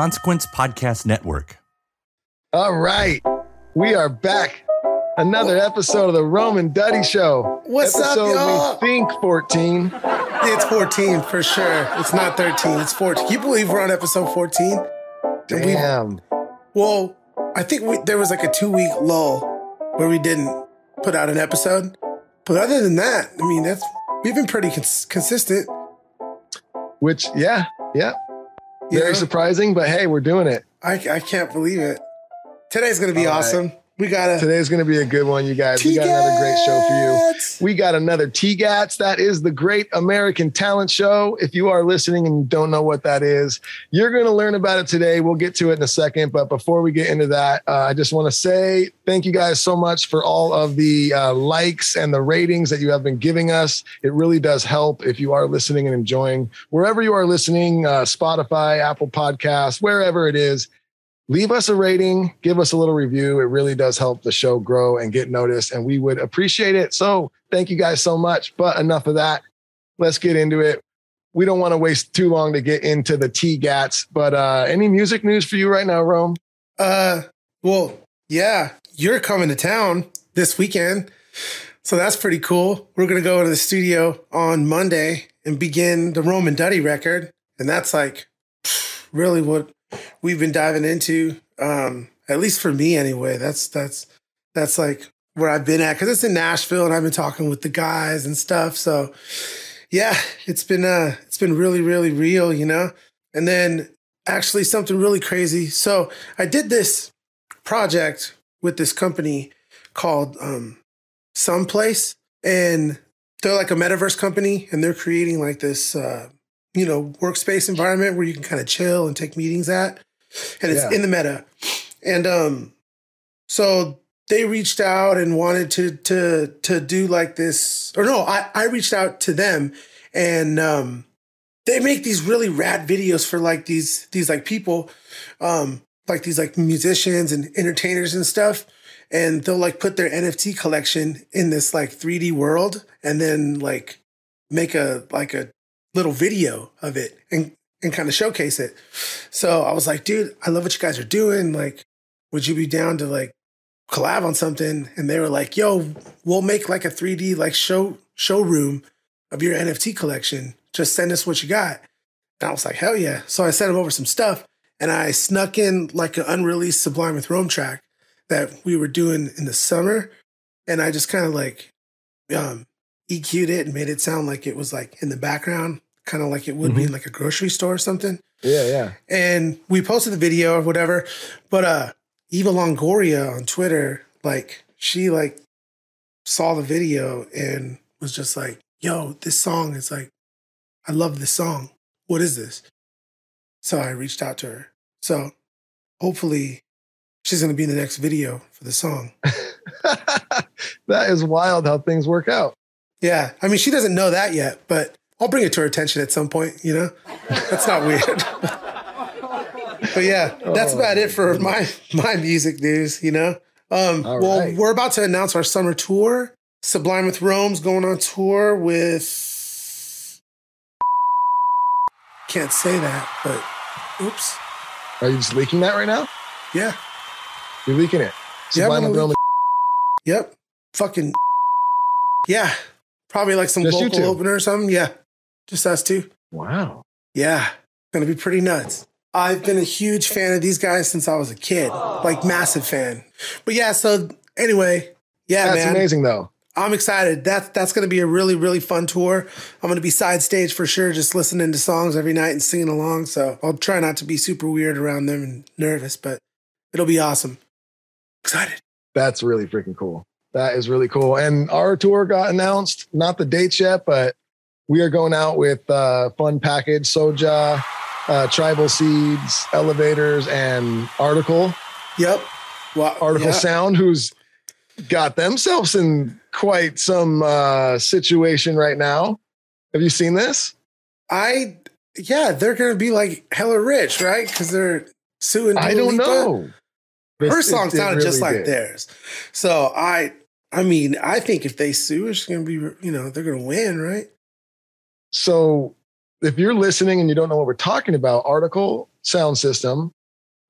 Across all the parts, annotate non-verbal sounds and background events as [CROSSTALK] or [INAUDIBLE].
Consequence Podcast Network. All right. We are back. Another episode of the Rome and Duddy Show. What's up, episode y'all? We think 14. It's 14 for sure. It's not 13. It's 14. Can you believe we're on episode 14? And we- Damn. well, I think we, there was like a two week lull where we didn't put out an episode. But other than that, I mean, that's we've been pretty cons- consistent. Which, yeah, yeah. Very surprising, but hey, we're doing it. I, I can't believe it. Today's going to be All right. We got a Today's going to be a good one, you guys. We got another great show for you. We got another TGATS. That is the Great American Talent Show. If you are listening and don't know what that is, you're going to learn about it today. We'll get to it in a second. But before we get into that, uh, I just want to say thank you guys so much for all of the uh, likes and the ratings that you have been giving us. It really does help if you are listening and enjoying wherever you are listening, uh, Spotify, Apple Podcasts, wherever it is leave us a rating, give us a little review. It really does help the show grow and get noticed, and we would appreciate it. So, thank you guys so much. But enough of that. Let's get into it. We don't want to waste too long to get into the T Gats, but uh, any music news for you right now, Rome? Uh, well, yeah, you're coming to town this weekend. So that's pretty cool. We're going to go to the studio on Monday and begin the Rome and Duddy record. And that's like really what we've been diving into. Um, at least for me anyway. That's, that's, that's like where I've been at. Cause it's in Nashville and I've been talking with the guys and stuff. So yeah, it's been, uh, it's been really, really real, you know? And then actually something really crazy. So I did this project with this company called um, Someplace, and they're like a metaverse company, and they're creating like this, uh, you know, workspace environment where you can kind of chill and take meetings at, and it's Yeah. in the meta. And um, so they reached out and wanted to to to do like this, or no, I I reached out to them, and um, they make these really rad videos for like these these like people um like these like musicians and entertainers and stuff and they'll like put their NFT collection in this like 3D world and then like make a like a little video of it and and kind of showcase it. So I was like, dude, I love what you guys are doing. Like, would you be down to like collab on something? And they were like, yo, we'll make like a 3D like show showroom of your NFT collection. Just send us what you got. And I was like, hell yeah. So I sent him over some stuff and I snuck in like an unreleased Sublime with Rome track that we were doing in the summer. And I just kind of like um, EQ'd it and made it sound like it was like in the background, kind of like it would be in like a grocery store or something. Yeah, yeah. And we posted the video or whatever. But uh Eva Longoria on Twitter, like she like saw the video and was just like, yo, this song is like, I love this song. What is this? So I reached out to her. So hopefully she's gonna be in the next video for the song. [LAUGHS] that is wild how things work out. Yeah. I mean, she doesn't know that yet, but I'll bring it to her attention at some point, you know? That's not weird. [LAUGHS] but yeah, that's about it for my my music news, you know? Um All well, right. we're about to announce our summer tour. Sublime with Rome's going on tour with can't say that, but Oops. Are you just leaking that right now? Yeah. You're leaking it. Sublime gonna Throne- leak- Yep. Fucking. Yeah. Probably like some Just local opener or something. Yeah. Just us two. Wow. Yeah. Gonna be pretty nuts. I've been a huge fan of these guys since I was a kid. Like massive fan. But yeah, so anyway, yeah, That's man. amazing though. I'm excited. That's that's gonna be a really, really fun tour. I'm gonna be side stage for sure, just listening to songs every night and singing along. So I'll try not to be super weird around them and nervous, but it'll be awesome. Excited. That's really freaking cool. That is really cool. And our tour got announced, not the dates yet, but we are going out with uh fun package, Soja, uh, Tribal Seeds, Elevators, and Artikal. Yep. Well, Artikal yeah. Sound, who's got themselves in quite some uh situation right now. Have you seen this? I yeah, they're gonna be like hella rich, right? Because they're suing. I don't Lipa. know. Her song sounded just like did. theirs. So I, I mean, I think if they sue, it's gonna be, you know, they're gonna win, right? So if you're listening and you don't know what we're talking about, Artikal Sound System,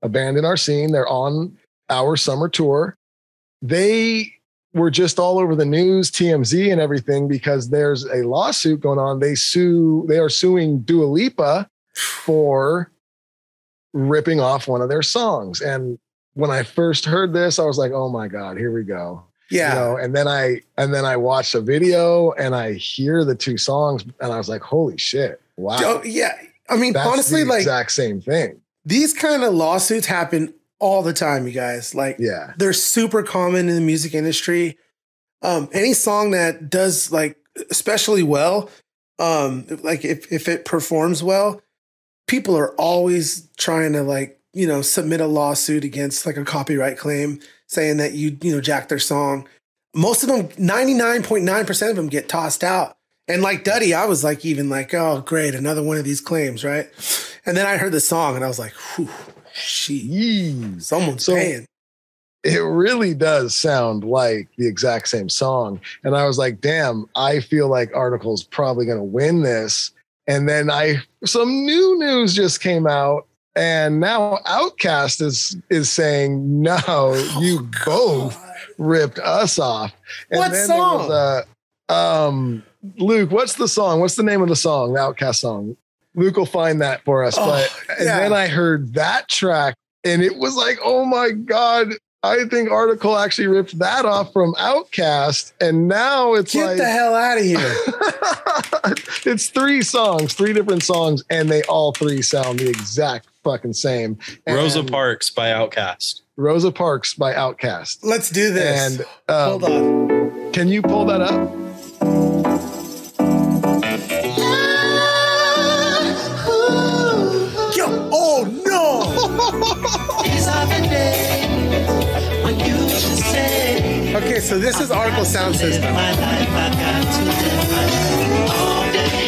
a band in our scene, they're on our summer tour. They were just all over the news, TMZ and everything, because there's a lawsuit going on. They sue, they are suing Dua Lipa for ripping off one of their songs. And when I first heard this, I was like, oh my God, here we go Yeah. you know and then i and then i watched a video and i hear the two songs and i was like holy shit wow Oh, yeah. I mean, that's honestly, like exact same thing these kind of lawsuits happen all the time, you guys. Like, yeah they're super common in the music industry. Um, any song that does like especially well, um, like if if it performs well, people are always trying to like you know submit a lawsuit against like a copyright claim saying that you you know jack their song. Most of them, ninety nine point nine percent of them get tossed out. And like Duddy, I was like even like, oh great, another one of these claims, right? And then I heard the song and I was like, whew, she, someone's So- paying. it really does sound like the exact same song and i was like damn i feel like Artikal's probably going to win this and then i some new news just came out and now Outkast is is saying no [LAUGHS] you both ripped us off. What there song? was a- um, Luke, what's the song? What's the name of the song? The Outkast song. Luke will find that for us. Oh, but and yeah. then I heard that track, and it was like, oh my god. I think Artikal actually ripped that off from Outkast, and now it's like Get like the hell out of here. [LAUGHS] it's three songs, three different songs, and they all three sound the exact fucking same. Rosa Parks by Outkast. Rosa Parks by Outkast. Let's do this. And um, Hold on. Can you pull that up? Yo, oh no! Okay, so this is Artikal Sound System.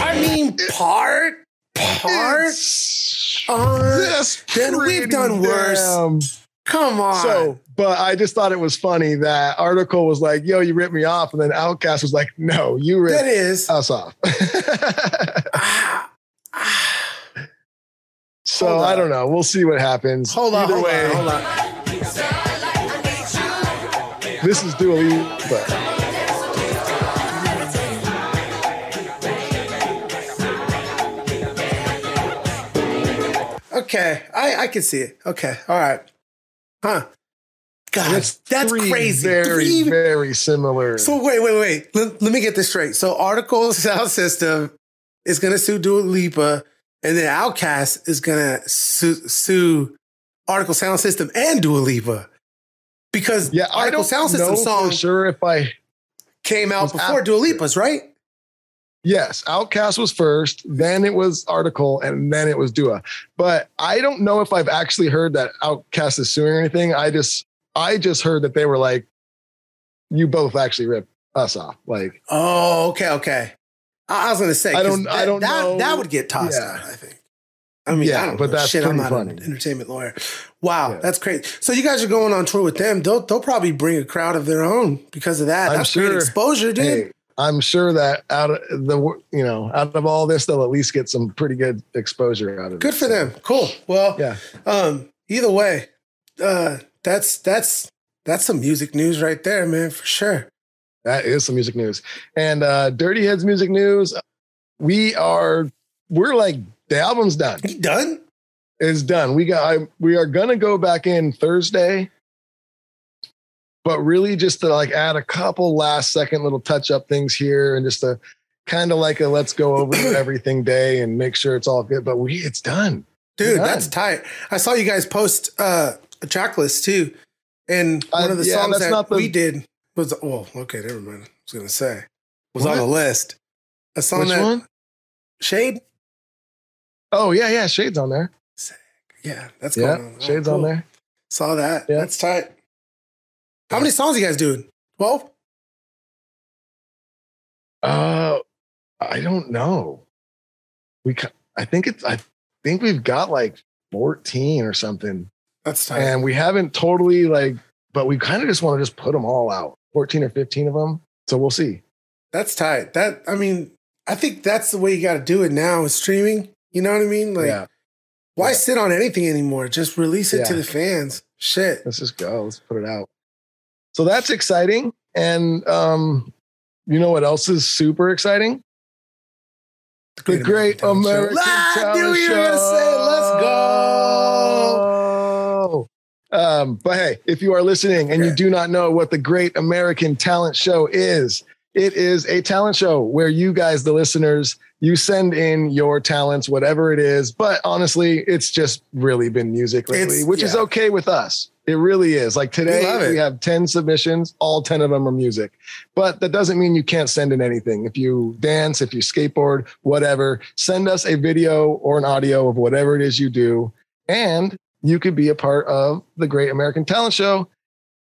I mean, part, part. Uh, This then we've done worse. damn. Come on. So, but I just thought it was funny that Artikal was like, "Yo, you ripped me off," and then Outkast was like, "No, you that ripped is. us off." [LAUGHS] so I don't know. We'll see what happens. Hold on, Either hold way, on, hold on. this is Dua Lipa. Okay, I I can see it. Okay, all right. Huh. God, that's three crazy. Very, Three- very similar. So wait, wait, wait. Let, let me get this straight. So Artikal [LAUGHS] Sound System is gonna sue Dua Lipa, and then Outkast is gonna sue, sue Artikal Sound System and Dua Lipa because yeah, I Artikal don't Sound System song for sure if I came out before after. Dua Lipa's, right? Yes, Outkast was first, then it was Artikal, and then it was Dua. But I don't know if I've actually heard that Outkast is suing or anything. I just I just heard that they were like, you both actually ripped us off. Like, Oh, okay, okay. I I was gonna say, I don't- I don't that, know. That would get tossed Yeah. out, I think. I mean, Yeah, I don't but that's shit. I'm not an entertainment lawyer. Wow, Yeah. that's great. So you guys are going on tour with them. They'll they'll probably bring a crowd of their own because of that. I'm That's great exposure, dude. hey, I'm sure that out of the you know out of all this, they'll at least get some pretty good exposure out of it. Good for So, them. Cool. Well, Yeah. um, either way, uh, that's that's that's some music news right there, man, for sure. That is some music news. And uh Dirty Heads music news. We are we're like the album's done. You done? It's done. We got I, we are gonna go back in Thursday. But really just to like add a couple last second little touch up things here and just to kind of like a let's go over [CLEARS THROAT] everything day and make sure it's all good. But we it's done. Dude, Done. that's tight. I saw you guys post uh, a track list too. And one Uh, of the yeah, songs that not the- we did was, oh, okay, never mind. I was going to say, was on the list. A song Which that, one? Shade? Oh yeah, yeah, Shades on there. Yeah, that's Yeah, going on. Oh, Shades on there. Saw that. Yeah. That's tight. How many songs you guys doing? 12? Uh, I don't know. We, I think it's, I think we've got like 14 or something, That's tight. and we haven't totally like, but we kind of just want to just put them all out, 14 or 15 of them. So we'll see. That's tight. That I mean, I think that's the way you got to do it now is streaming. You know what I mean? Like, yeah, why Yeah. sit on anything anymore? Just release it to the fans. Shit. let's just go. Let's put it out. So that's exciting. And, um, you know what else is super exciting? The Great Talent Show. American Ah, I Talent knew you were gonna say it. Let's go. Um, but hey, if you are listening and you do not know what the Great American Talent Show is, it is a talent show where you guys, the listeners, you send in your talents, whatever it is. But honestly, it's just really been music lately, It's- which is okay with us. It really is. Like today, we have 10 submissions, all 10 of them are music. But that doesn't mean you can't send in anything. If you dance, if you skateboard, whatever, send us a video or an audio of whatever it is you do. And you could be a part of the Great American Talent Show.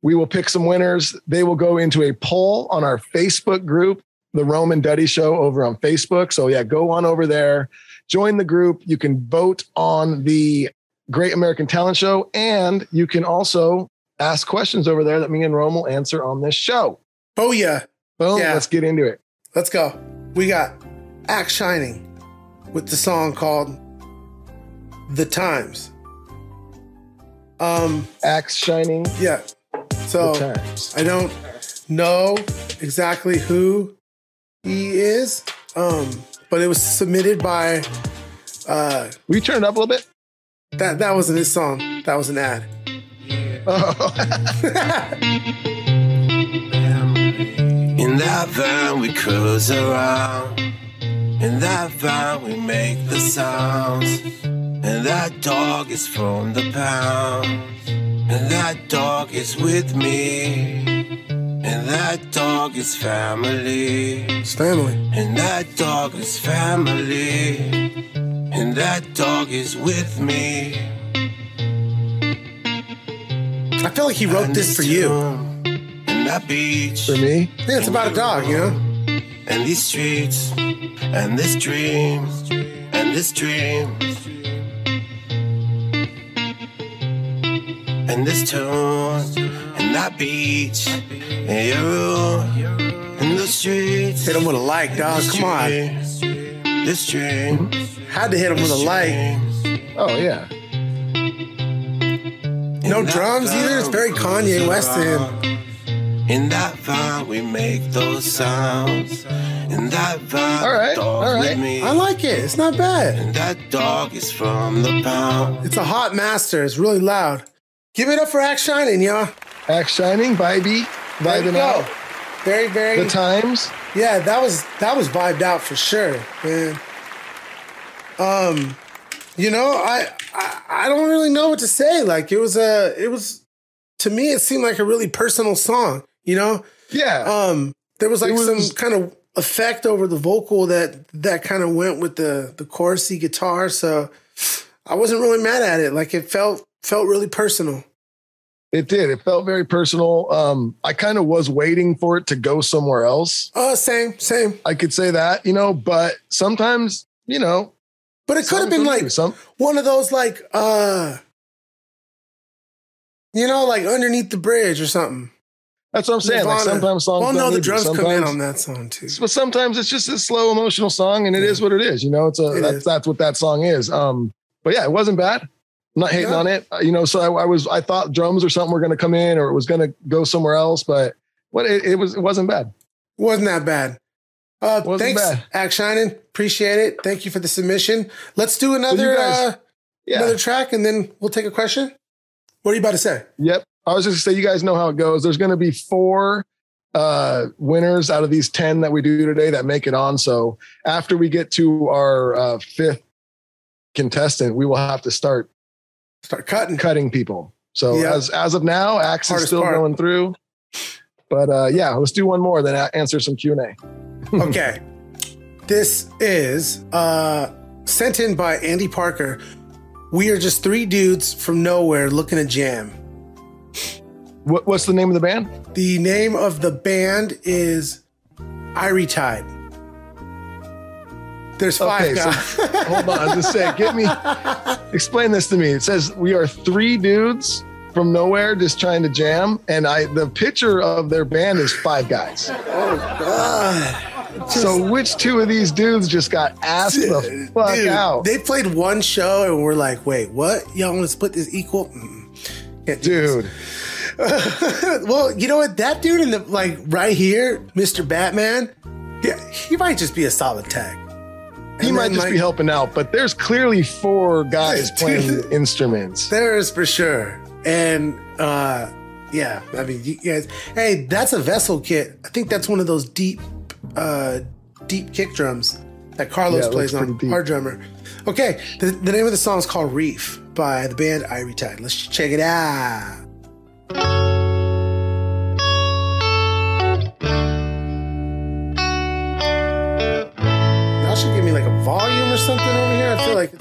We will pick some winners. They will go into a poll on our Facebook group, the Rome and Duddy Show over on Facebook. So, yeah, go on over there, join the group. You can vote on the Great American Talent Show, and you can also ask questions over there that me and Rome will answer on this show. Oh yeah. Boom, Yeah. let's get into it. Let's go. We got Act Shining with the song called The Times. Um, Axe Shining, yeah. So the times. I don't know exactly who he is. Um, but it was submitted by uh Will you turn it up a little bit? That that wasn't his song. That was an ad. Oh, [LAUGHS] In that van we cruise around. In that van we make the sounds. And that dog is from the pound. And that dog is with me. And that dog is family. It's family. And that dog is family. And that dog is with me. I feel like he wrote this for you. And that beach. for me? Yeah, it's about a dog, you know? and these streets and this dream and this dream and this tune and that beach and your room and the streets Hit him with a like, dog. Come on. this dream Had to hit him with a light. Oh, yeah. No drums either. It's very Kanye West to him. In that van, we make those sounds. In that van, all right, all right. with me. I like it. It's not bad. And that dog is from the pound. It's a hot master. It's really loud. Give it up for Act Shining, y'all. Axe Shining, Vibey, There you vibing out. Very, very. The times. Yeah, that was that was vibed out for sure, man. Um, you know, I, I I don't really know what to say. Like it was a it was to me it seemed like a really personal song. You know, Yeah. um, there was like was- some kind of effect over the vocal that that kind of went with the the chorusy guitar. So I wasn't really mad at it. Like it felt felt really personal. It did. It felt very personal. Um, I kind of was waiting for it to go somewhere else. Oh, same, same. I could say that, you know, but sometimes, you know, But it could have been like one of those like uh you know, like underneath the bridge or something. That's what I'm saying. Like sometimes songs. Well, no, the drums come in on that song too. but sometimes it's just a slow emotional song and it is what it is you know it's a It that's is. that's what that song is um but yeah it wasn't bad I'm not hating Yeah. on it Uh, you know so I, I was i thought drums or something were going to come in or it was going to go somewhere else but what it, it was it wasn't bad Wasn't that bad. Uh, Wasn't thanks, bad. Shining. Appreciate it. Thank you for the submission. Let's do another guys- uh, yeah another track, and then we'll take a question. What are you about to say? yep i was just gonna say you guys know how it goes there's going to be four uh winners out of these 10 that we do today that make it on so after we get to our uh fifth contestant we will have to start Start cutting. cutting people. So Yeah. as as of now, Axe is still part. going through. But uh, yeah, let's do one more, then answer some Q and A. [LAUGHS] okay. This is uh, sent in by Andy Parker. We are just three dudes from nowhere looking to jam. What, what's the name of the band? The name of the band is Irie Tide. There's five Okay, so- Hold on, just saying, get me. [LAUGHS] Explain this to me. It says we are three dudes from nowhere just trying to jam, and I the picture of their band is five guys. Oh god just, so which two of these dudes just got asked the fuck Dude, out? They played one show and we're like, wait, what? Y'all want to split this equal? Mm. Dude, [LAUGHS] well, you know what? That dude in the like right here, Mr. Batman, yeah, he might just be a solid tag. he And might just like, be helping out, but there's clearly four guys [LAUGHS] playing instruments. There is for sure. And uh yeah, I mean you guys hey, that's a vessel kit. I think that's one of those deep uh deep kick drums that Carlos Yeah, plays on, deep. our drummer. Okay, the, the name of the song is called Reef by the band Irie Tide. Let's check it out. Y'all should give me like a volume or something over here. I feel like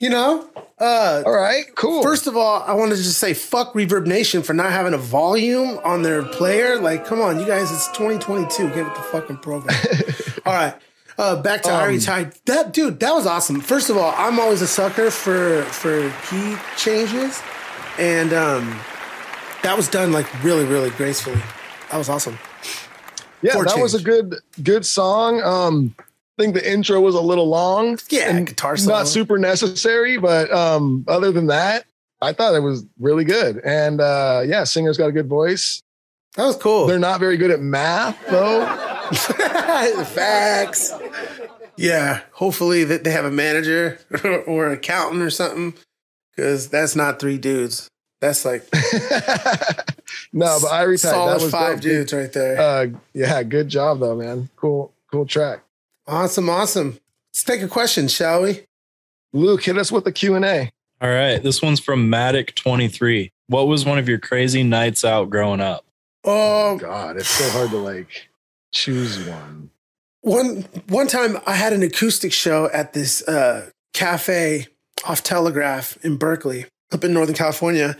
You know, uh, All right, cool. First of all, I wanted to just say fuck Reverb Nation for not having a volume on their player. Like, come on, you guys, it's 2022. Get with the fucking program. [LAUGHS] all right. Uh, back to Um, Irie Tide. That dude, that was awesome. First of all, I'm always a sucker for for key changes, and um, that was done like really, really gracefully. That was awesome. yeah, that was a good good song. Um, I think the intro was a little long. Yeah, and guitar solo. not super necessary, but um, other than that, I thought it was really good. And uh, yeah, singer's got a good voice. That was cool. They're not very good at math though. [LAUGHS] Facts. Yeah. Hopefully that they have a manager [LAUGHS] or accountant or something. because that's not three dudes. That's like [LAUGHS] no, but I solid that was five dope, dudes right there. Uh, yeah, good job though, man. Cool, cool track. Awesome, awesome. Let's take a question, shall we? Luke, hit us with the Q and A. All right. This one's from Matic23. What was one of your crazy nights out growing up? Oh, God, it's so hard to like choose one. one one time I had an acoustic show at this uh, cafe off Telegraph in Berkeley, up in Northern California,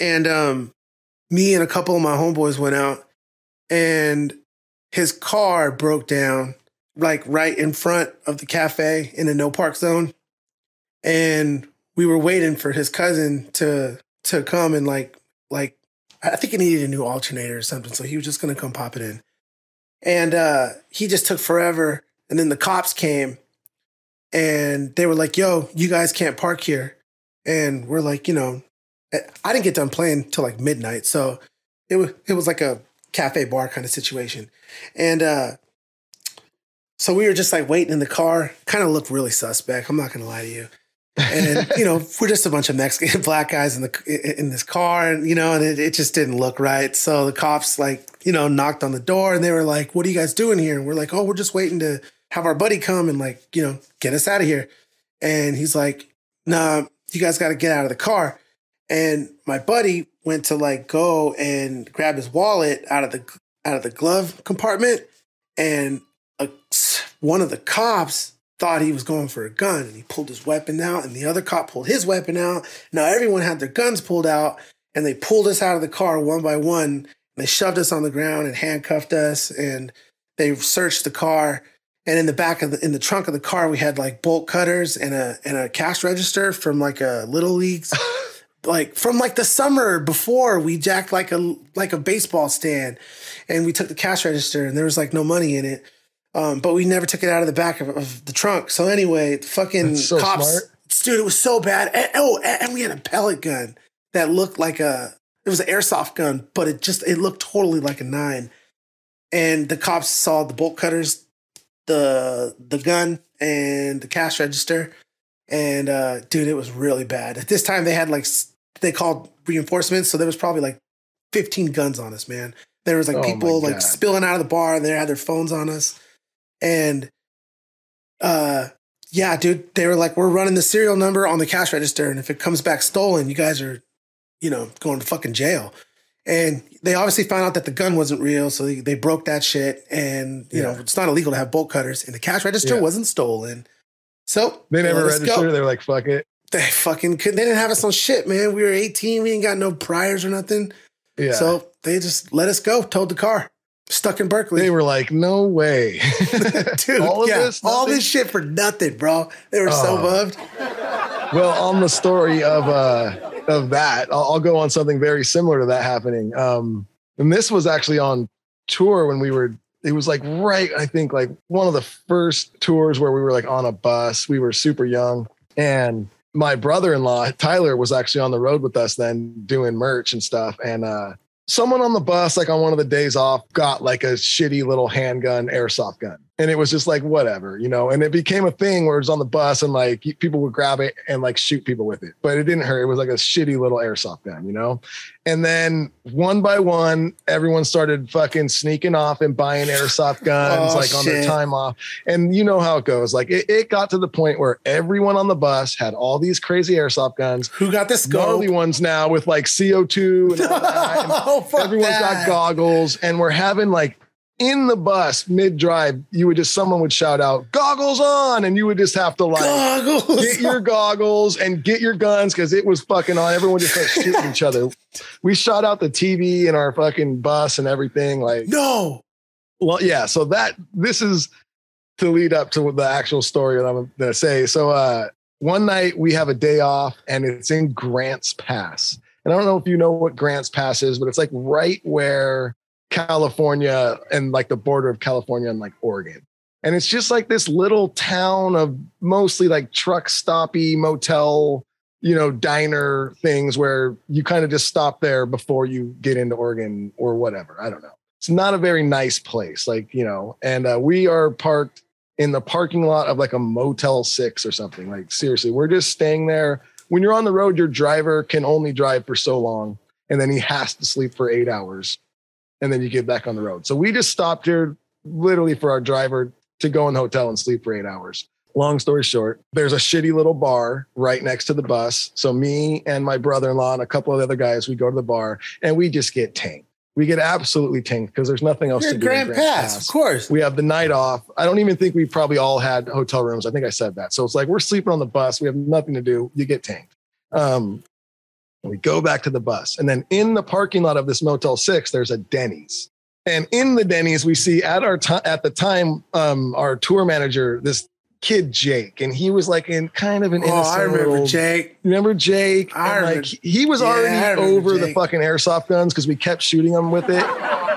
and um, me and a couple of my homeboys went out, and his car broke down like right in front of the cafe in a no park zone, and we were waiting for his cousin to to come and like like I think he needed a new alternator or something, so he was just gonna come pop it in and uh, he just took forever. And then the cops came, and they were like, "Yo, you guys can't park here." And we're like, you know, I didn't get done playing till like midnight, so it was it was like a cafe bar kind of situation, and uh, so we were just like waiting in the car. Kind of looked really suspect. I'm not gonna lie to you. and you know [LAUGHS] we're just a bunch of Mexican [LAUGHS] black guys in the in this car, and you know, and it, it just didn't look right. So the cops like you know knocked on the door, and they were like, "What are you guys doing here?" And we're like, "Oh, we're just waiting to have our buddy come and like you know get us out of here." And he's like, "Nah, you guys got to get out of the car." And my buddy went to like go and grab his wallet out of the out of the glove compartment, and one of the cops thought he was going for a gun and he pulled his weapon out and the other cop pulled his weapon out. Now everyone had their guns pulled out and they pulled us out of the car one by one. They shoved us on the ground and handcuffed us and they searched the car. And in the back of the in the trunk of the car, we had like bolt cutters and a and a cash register from like a little leagues. [LAUGHS] like from like the summer before we jacked like a like a baseball stand and we took the cash register and there was like no money in it. Um, but we never took it out of the back of, of the trunk. So anyway, the fucking so cops, smart. dude, it was so bad. And, oh, and we had a pellet gun that looked like a, it was an airsoft gun, but it just, it looked totally like a nine. And the cops saw the bolt cutters, the the gun, and the cash register. And uh, dude, it was really bad. At this time, they had like they called reinforcements, so there was probably like 15 guns on us, man. There was like Oh people like spilling out of the bar. And they had their phones on us, and uh, yeah, dude, they were like, "We're running the serial number on the cash register, and if it comes back stolen, you guys are, you know, going to fucking jail." And they obviously found out that the gun wasn't real, so they, they broke that shit. And you know, it's not illegal to have bolt cutters, and the cash register Yeah. wasn't stolen. So They never registered. They're like, fuck it. They fucking could. They didn't have us on shit, man. We were 18. We ain't got no priors or nothing. Yeah. So they just let us go. Towed the car. Stuck in Berkeley. they were like, no way. Dude, [LAUGHS] [LAUGHS] all of yeah, this, all this shit for nothing, bro. They were so Oh. bugged. Well, on the story of uh of that, I'll, I'll go on something very similar to that happening. Um, and this was actually on tour when we were. It was like right, I think, like one of the first tours where we were like on a bus. We were super young, and my brother-in-law Tyler was actually on the road with us then doing merch and stuff. And uh, someone on the bus, like on one of the days off, got like a shitty little handgun, airsoft gun. And it was just like, whatever, you know, and it became a thing where it was on the bus and like people would grab it and like shoot people with it, but it didn't hurt. It was like a shitty little airsoft gun, you know? And then one by one, everyone started fucking sneaking off and buying airsoft guns Oh, like on their time off. And you know how it goes. Like it, it got to the point where everyone on the bus had all these crazy airsoft guns, Who got this scope? gnarly ones now with like CO2 and all that. [LAUGHS] And oh, fuck everyone's that. got goggles and we're having like in the bus mid drive you would just someone would shout out goggles on! And you would just have to like goggles. get your goggles and get your guns because it was fucking on. Everyone just started shooting each other. We shot out the tv in our fucking bus and everything like no. well yeah so that this is to lead up to the actual story that i'm gonna say. So uh one night we have a day off and it's in grants pass. And i don't know if you know what grants pass is but it's like right where california and like the border of california and like oregon. And it's just like this little town of mostly like truck stoppy motel you know diner things where you kind of just stop there before you get into oregon or whatever. I don't know. It's not a very nice place like you know and uh, we are parked in the parking lot of like a motel six or something. Like seriously we're just staying there. When you're on the road, your driver can only drive for so long, and then he has to sleep for eight hours, and then you get back on the road. So we just stopped here literally for our driver to go in the hotel and sleep for eight hours. Long story short, there's a shitty little bar right next to the bus. So me and my brother-in-law and a couple of other guys, we go to the bar and we just get tanked. We get absolutely tanked because there's nothing else You're to do. in Grants Pass, of course. We have the night off. I don't even think we probably all had hotel rooms. I think I said that. So it's like we're sleeping on the bus. We have nothing to do. You get tanked. Um, we go back to the bus. And then in the parking lot of this Motel 6, there's a Denny's. And in the Denny's, we see at our time at the time, um, our tour manager, this kid Jake, and he was like in kind of an Oh, innocent I remember little- Jake. Remember Jake? I And, remember- like he was Yeah, already over the fucking airsoft guns because we kept shooting him with it,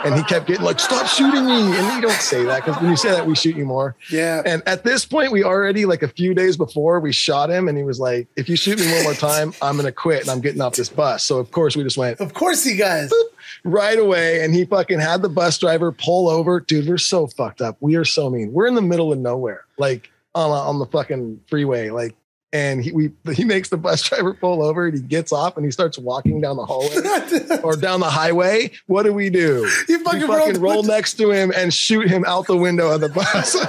and he kept getting like, "Stop shooting me!" And you don't say that because when you say that, we shoot you more. Yeah. And at this point, we already like a few days before we shot him, and he was like, "If you shoot me one more [LAUGHS] time, I'm gonna quit and I'm getting off this bus." So of course we just went Of course he guys. right away, and he fucking had the bus driver pull over. Dude, we're so fucked up. We are so mean. We're in the middle of nowhere, like on on the fucking freeway, like. And he we he makes the bus [LAUGHS] driver pull over, and he gets off, and he starts walking down the hallway [LAUGHS] or down the highway. What do we do? You fucking, fucking roll next to him and shoot him out the window of the bus. [LAUGHS]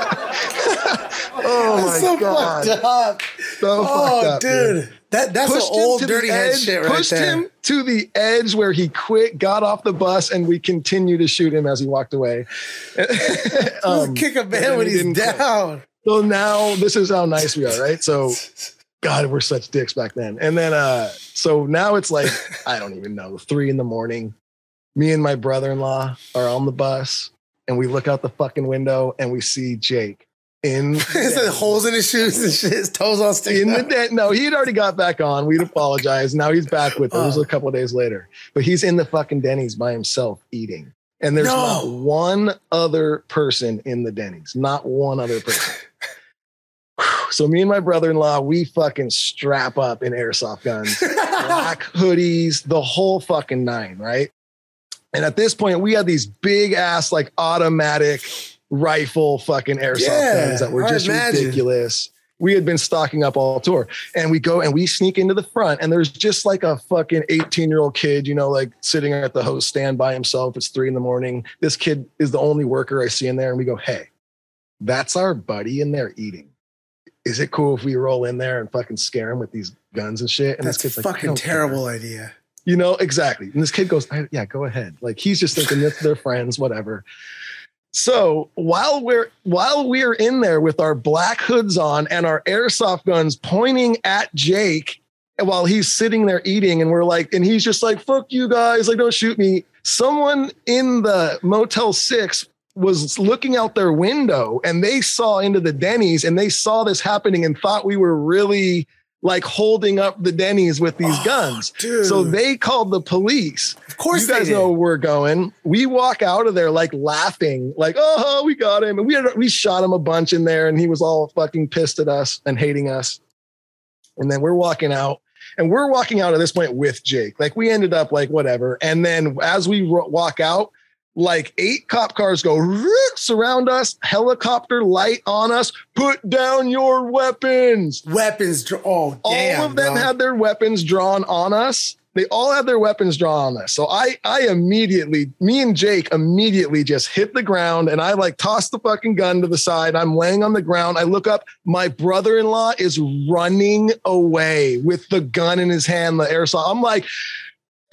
oh my so god, fucked up. so oh, fucked up, dude. That that's Pushed an old dirty head edge, shit right pushed there. him to the edge where he quit, got off the bus, and we continue to shoot him as he walked away. Um, Kick a man when he he's didn't quit. So now this is how nice we are, right? So God, we're such dicks back then. And then uh so now it's like, I don't even know, three in the morning. Me and my brother-in-law are on the bus and we look out the fucking window and we see Jake in [LAUGHS] He's holes in his shoes and shit. His toes all sticking in the out. den. No, he had already got back on. We'd apologize. Now he's back with us. It was a couple of days later. But he's in the fucking Denny's by himself eating. And there's No. not one other person in the Denny's. Not one other person. [LAUGHS] so me and my brother-in-law, we fucking strap up in airsoft guns, [LAUGHS] black hoodies, the whole fucking nine, right? And at this point, we had these big ass like automatic rifle fucking airsoft Yeah, guns that were just imagine. ridiculous. We had been stocking up all tour, and we go and we sneak into the front, and there's just like a fucking 18 year old kid, you know, like sitting at the host stand by himself. It's three in the morning. This kid is the only worker I see in there, and we go, "Hey, that's our buddy in there eating. Is it cool if we roll in there and fucking scare him with these guns and shit?" And That's this kid's like, "I fucking don't care." terrible idea. You know, exactly. And this kid goes, "I- Yeah, go ahead. Like he's just thinking that they're friends, whatever. So while we're while we're in there with our black hoods on and our airsoft guns pointing at Jake while he's sitting there eating, and we're like, and he's just like, fuck you guys, like, don't shoot me. Someone in the Motel 6 was looking out their window and they saw into the Denny's and they saw this happening and thought we were really like holding up the Denny's with these Oh, guns. dude. So they called the police. Of course you guys did. know where we're going. We walk out of there like laughing, like, oh, we got him. And we had, we shot him a bunch in there and he was all fucking pissed at us and hating us. And then we're walking out and we're walking out at this point with Jake. Like we ended up like whatever. And then as we ro- walk out, like eight cop cars go surround us, helicopter light on us, put down your weapons. Weapons. dr- Oh, damn. all of them dog. had their weapons drawn on us. They all had their weapons drawn on us. So I, I immediately, me and Jake immediately just hit the ground and I like tossed the fucking gun to the side. I'm laying on the ground. I look up. My brother-in-law is running away with the gun in his hand, the airsoft. I'm like,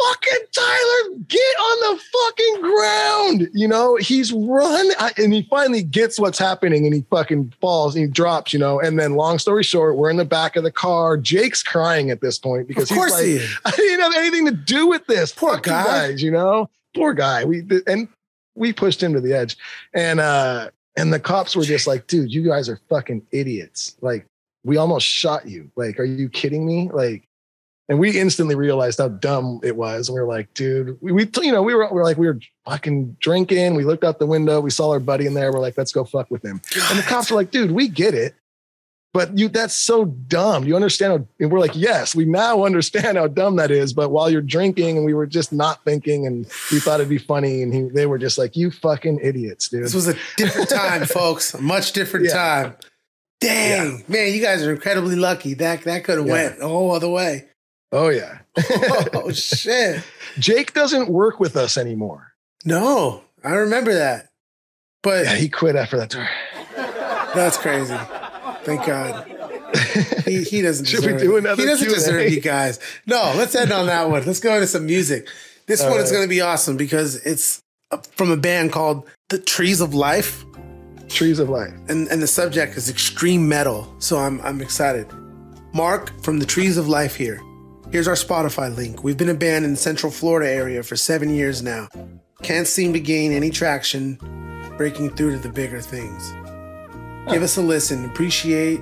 fucking Tyler, get on the fucking ground. You know, he's run and he finally gets what's happening and he fucking falls and he drops, you know. And then, long story short, we're in the back of the car. Jake's crying at this point because Of course he's he like, is. [LAUGHS] I didn't have anything to do with this. Poor Fuck you guy. guys, you know, poor guy. We and we pushed him to the edge, and uh, and the cops were just like, dude, you guys are fucking idiots. Like, we almost shot you. Like, are you kidding me? Like, and we instantly realized how dumb it was. And we were like, dude, we, we you know, we were, we were like, we were fucking drinking. We looked out the window. We saw our buddy in there. We're like, let's go fuck with him. And the cops were like, dude, we get it. But you, that's so dumb. You understand? How, and we're like, yes, we now understand how dumb that is. But while you're drinking and we were just not thinking and we thought it'd be funny. And he, they were just like, you fucking idiots, dude. This was a different time, [LAUGHS] folks. A much different Yeah. time. Dang, man, you guys are incredibly lucky. That that could have Yeah. went a whole other way. Oh yeah. [LAUGHS] Oh shit. Jake doesn't work with us anymore. No, I remember that. But Yeah, he quit after that tour. that's crazy. Thank God. He, he doesn't [LAUGHS] Should we deserve do it. another He doesn't Q&A? deserve you guys. No, let's end on that one. Let's go into some music. This All one is going to be awesome because it's from a band called The Trees of Life. Trees of Life. and, and the subject is extreme metal. So I'm I'm excited. Mark from the Trees of Life here. Here's our Spotify link. We've been a band in the Central Florida area for seven years now. Can't seem to gain any traction, breaking through to the bigger things. Give us a listen. Appreciate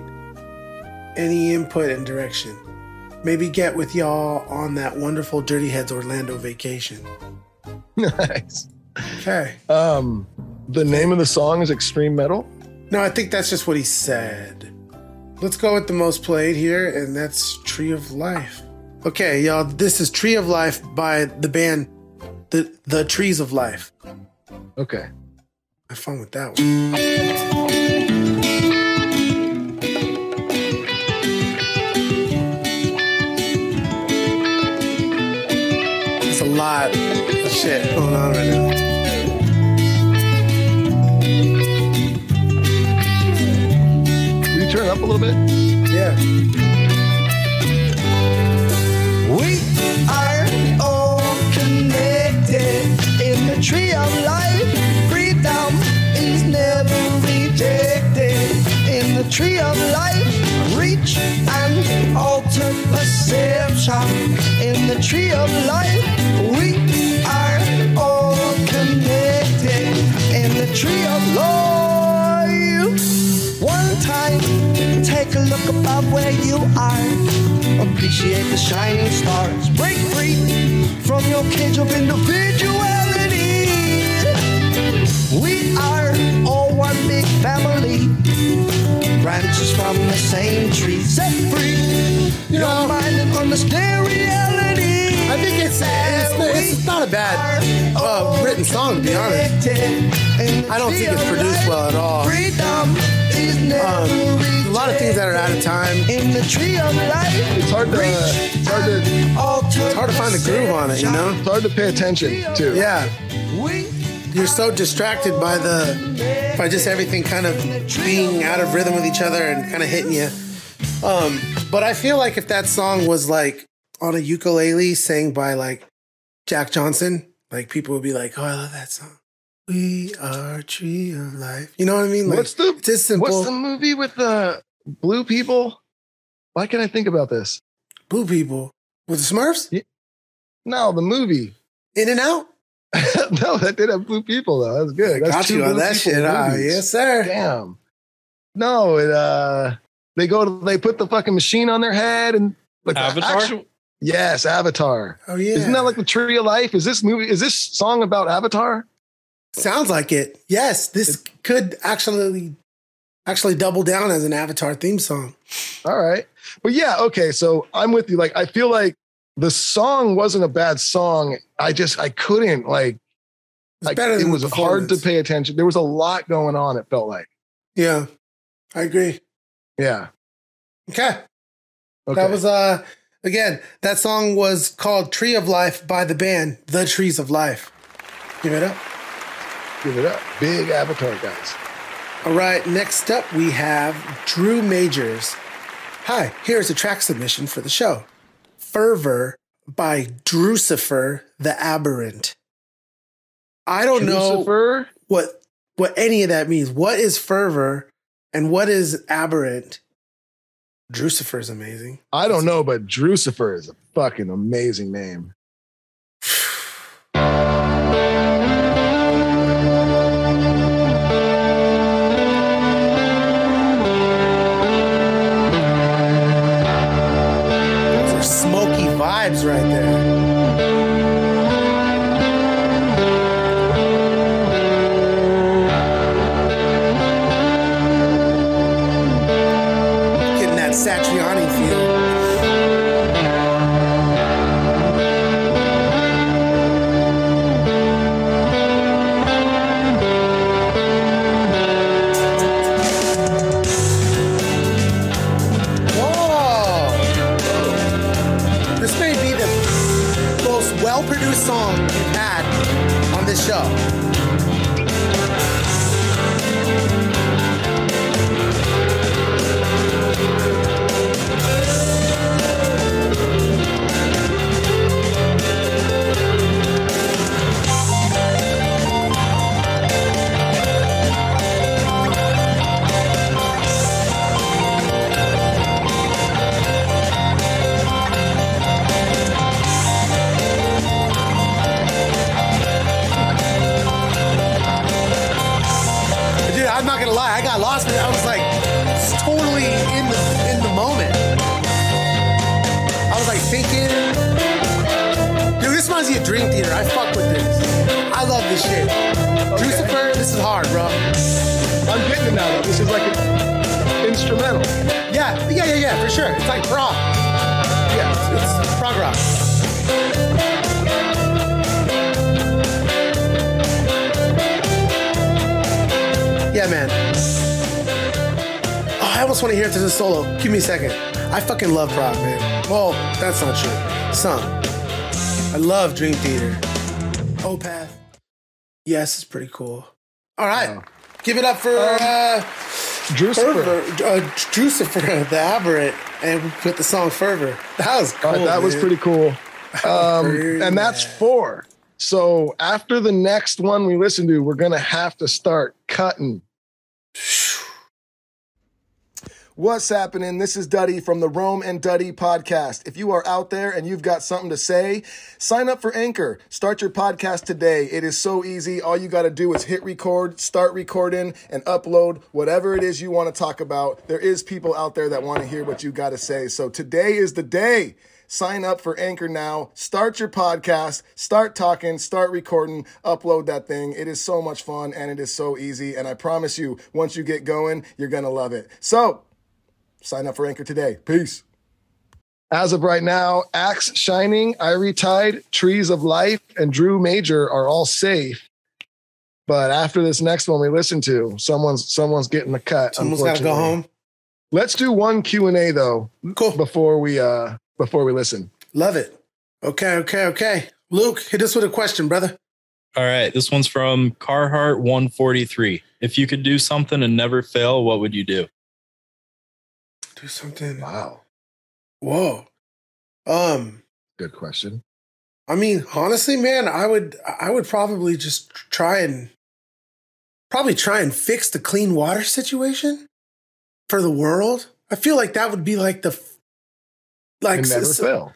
any input and direction. Maybe get with y'all on that wonderful Dirty Heads Orlando vacation. [LAUGHS] nice. Okay. Um, the name of the song is Extreme Metal. No, I think that's just what he said. Let's go with the most played here, and that's Tree of Life. Okay, y'all, this is Tree of Life by the band The The Trees of Life. Okay. Have fun with that one. It's a lot of shit going on right now. Will you turn up a little bit? Yeah. Tree of life. Freedom is never rejected in the tree of life. Reach and alter perception in the tree of life. We are all connected in the tree of life. One time, take a look above where you are. Appreciate the shining stars. Break free from your cage of individuality. Family. Branches from the same tree. Set free your mind and understand reality. I think it's it's, it's not a bad uh, written song to be honest. I don't think it's produced well at all. Freedom is never Um, a lot of things that are out of time. in the tree of life. It's hard to. It's hard to. It's hard to find the groove on it, you know? It's hard to pay attention to. Yeah. You're so distracted by the by just everything kind of being out of rhythm with each other and kind of hitting you. Um, but I feel like if that song was like on a ukulele sang by like Jack Johnson, like people would be like, "Oh, I love that song." We are tree of life. You know what I mean? Like, What's the just simple. What's the movie with the blue people? Why can't I think about this? Blue people with the Smurfs No, the movie. in and out. [LAUGHS] no, that did have blue people though. That's good. That's Got two you on that shit. Ah, yes, sir. Damn. No, it uh they go to they put the fucking machine on their head and like the Avatar? actual- yes, Avatar. Oh yeah. Isn't that like the tree of life? Is this movie is this song about Avatar? Sounds like it. Yes, this could actually actually double down as an Avatar theme song. All right. But yeah, okay. So I'm with you. Like, I feel like the song wasn't a bad song. I just, I couldn't, like, like it was hard to pay attention. There was a lot going on, it felt like. Yeah, I agree. Yeah. Okay. Okay. That was uh again, that song was called Tree of Life by the band The Trees of Life. Give it up. Give it up. Big Avatar guys. All right, next up we have Drew Majors. Hi, here's a track submission for the show. Fervor by Drucifer the Aberrant. I don't know what what any of that means. What is fervor and what is aberrant? Drucifer is amazing. I don't know, but Drucifer is a fucking amazing name. Vibes right there. Gonna lie, I got lost. in it. I was like totally in the in the moment. I was like thinking, dude, this reminds me of Dream Theater. I fuck with this. I love this shit. Lucifer, this is hard, bro. I'm getting it now. Though. This is like an instrumental. Yeah, yeah, yeah, yeah, for sure. It's like prog. Yeah, it's, it's prog rock. Yeah, man. Oh, I almost want to hear it as a solo. Give me a second. I fucking love prog, man. Well, that's not true. Some. I love Dream Theater. Opeth. Yes, it's pretty cool. All right. Give it up for uh, Drucifer. Fervor, uh, Drucifer, [LAUGHS] the Aberrant, and we put the song Fervor. That was cool. Right, that was pretty cool. [LAUGHS] Um, and that's four. So after the next one we listen to, we're gonna have to start cutting. What's happening? This is Duddy from the Rome and Duddy podcast. If you are out there and you've got something to say, sign up for Anchor. Start your podcast today. It is so easy. All you got to do is hit record, start recording, and upload whatever it is you want to talk about. There is people out there that want to hear what you got to say. So today is the day. Sign up for Anchor now. Start your podcast. Start talking. Start recording. Upload that thing. It is so much fun and it is so easy. And I promise you, once you get going, you're going to love it. So, sign up for Anchor today. Peace. As of right now, Axe Shining, Irie Tide, Trees of Life, and Drew Major are all safe. But after this next one we listen to, someone's someone's getting the cut. Someone's got to go home. Let's do one Q and A though. Cool. Before we uh before we listen. Love it. Okay, okay, okay. Luke, hit us with a question, brother. All right. This one's from Carhartt 143. If you could do something and never fail, what would you do? Do something. Wow. Whoa. Um, Good question. I mean, honestly, man, I would I would probably just try and probably try and fix the clean water situation for the world. I feel like that would be like the like never s- fail.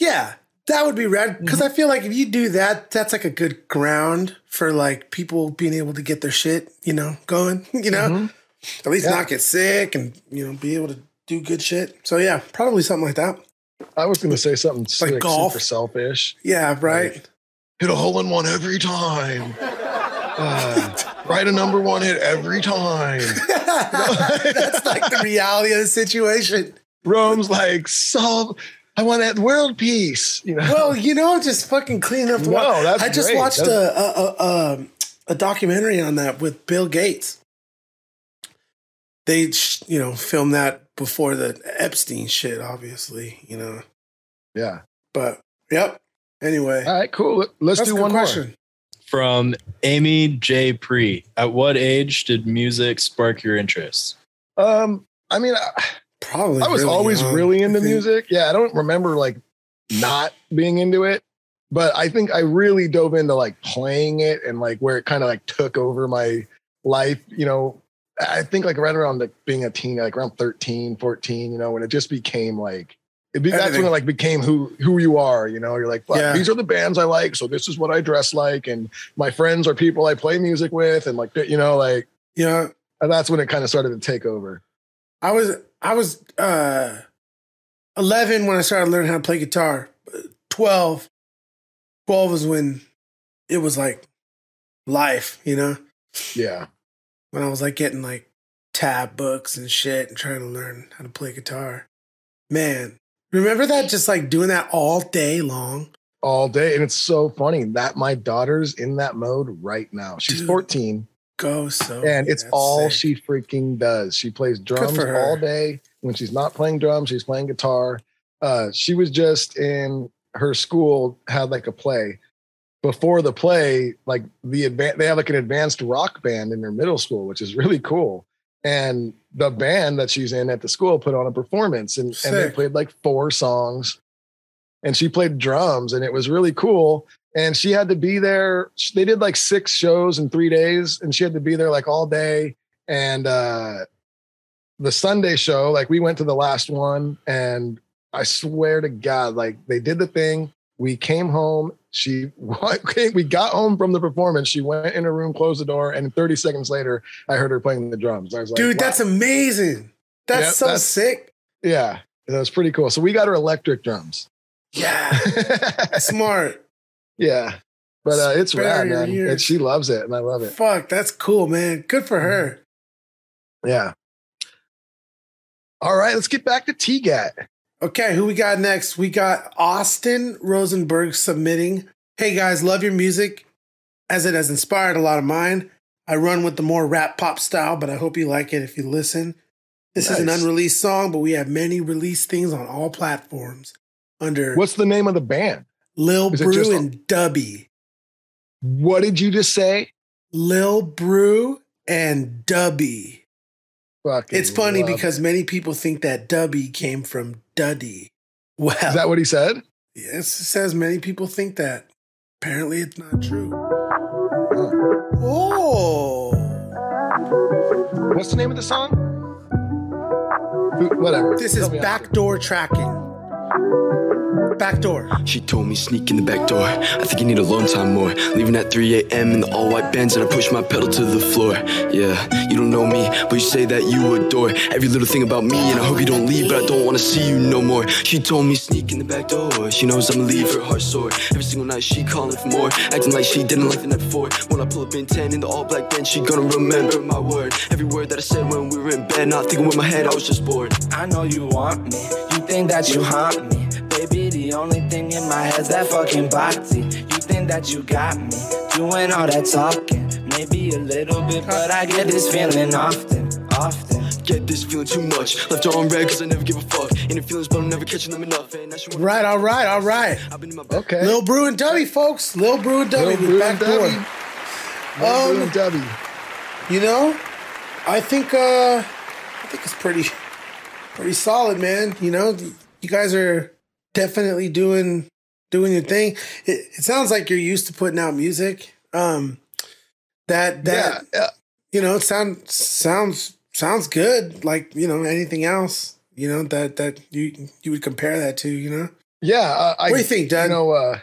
Yeah, that would be rad because I feel like if you do that, that's like a good ground for like people being able to get their shit, you know, going. [LAUGHS] You know, Mhm. at least Yeah. not get sick and you know be able to do good shit. So yeah, probably something like that. I was going to say something Like like golf. super selfish. Yeah, right. Hit a hole in one every time. [LAUGHS] Uh, write a number one hit every time. [LAUGHS] that's like the reality of the situation. Rome's like solve. I want that world peace. You know. Well, you know, just fucking clean up the No, that's I just great. watched That's- a, a, a, a a documentary on that with Bill Gates. They, you know, filmed that before the Epstein shit, obviously, you know. yeah. But yep. Anyway, All right. Cool. Let's that's do one question. From Amy J. Pre. At what age did music spark your interest? Um. I mean, I, Probably. I was really always young, really into music. Yeah. I don't remember like not being into it, but I think I really dove into like playing it and like where it kind of like took over my life. You know, I think like right around like being a teen, like around 13, 14, you know, when it just became like, it be, that's when it like became who who you are. You know, you're like, Yeah. these are the bands I like, so this is what I dress like, and my friends are people I play music with, and like you know, like Yeah. and that's when it kind of started to take over. I was I was uh 11 when I started learning how to play guitar. 12 12 was when it was like life, you know? Yeah, When I was like getting like tab books and shit and trying to learn how to play guitar. Man, remember that just like doing that all day long? all day, and it's so funny that my daughter's in that mode right now. She's Dude. 14, Go so and it's all sick. she freaking does. She plays drums all day. When she's not playing drums, she's playing guitar. Uh, she was just in her school had like a play, before the play, like the advan- they have like an advanced rock band in their middle school, which is really cool. And the band that she's in at the school put on a performance and, and they played like four songs and she played drums and it was really cool. And she had to be there. They did like six shows in three days and she had to be there like all day. And uh the Sunday show, like we went to the last one and I swear to God, like they did the thing. We came home. She [LAUGHS] we got home from the performance. She went in her room, closed the door, and 30 seconds later, I heard her playing the drums. I was like, Dude, wow. that's amazing. That's Yep, so that's- sick. yeah, that was pretty cool. So we got her electric drums. Yeah. [LAUGHS] Smart. yeah, but uh, it's Spare rad, man. ears. And she loves it, and I love it. Fuck, that's cool, man. Good for her. Yeah. All right, let's get back to TGAT. Okay, who we got next? We got Austin Rosenberg submitting. Hey guys, love your music as it has inspired a lot of mine. I run with the more rap pop style, but I hope you like it if you listen. This is an unreleased song, but we have many released things on all platforms under What's the name of the band? Lil is Brew on- and Dubby. What did you just say? Lil Brew and Dubby. Fucking It's funny because it. many people think that Dubby came from Duddy. [LAUGHS] Well, is that what he said? Yes, it says many people think that. Apparently, it's not true. Oh, What's the name of the song? Whatever. this is Tell me after. backdoor tracking. Backdoor. She told me sneak in the back door. I think you need alone time more. Leaving at 3 a.m. in the all white Benz and I push my pedal to the floor. Yeah, you don't know me, but you say that you adore every little thing about me. And I hope you don't leave, but I don't wanna see you no more. She told me sneak in the back door. She knows I'ma leave her heart sore. Every single night she calling for more, acting like she didn't like the night before. When I pull up in 10 in the all black Benz, she gonna remember my word. Every word that I said when we were in bed, not thinking with my head, I was just bored. I know you want me, you think that you haunt me. Baby, the only thing in my head's that fucking body. You think that you got me, doing all that talking. Maybe a little bit, but I get this feeling often, often. Get this feeling too much. Left her on red cause I never give a fuck. Inner feelings, but I'm never catching them enough. And now she Right, all right, all right. I've been in my. Okay. Lil Brew and Dubby, folks. Lil Brew and Dubby Lil with Brew and backdoor. Dubby. Lil Um, Brew and Dubby. You know, I think uh I think it's pretty pretty solid, man. You know, you guys are definitely doing doing your thing. It, it sounds like you're used to putting out music. Um that that yeah, yeah. you know, it sound sounds sounds good like, you know, anything else, you know, that that you you would compare that to, you know. Yeah, uh, I, What do you think, Doug? You know, uh,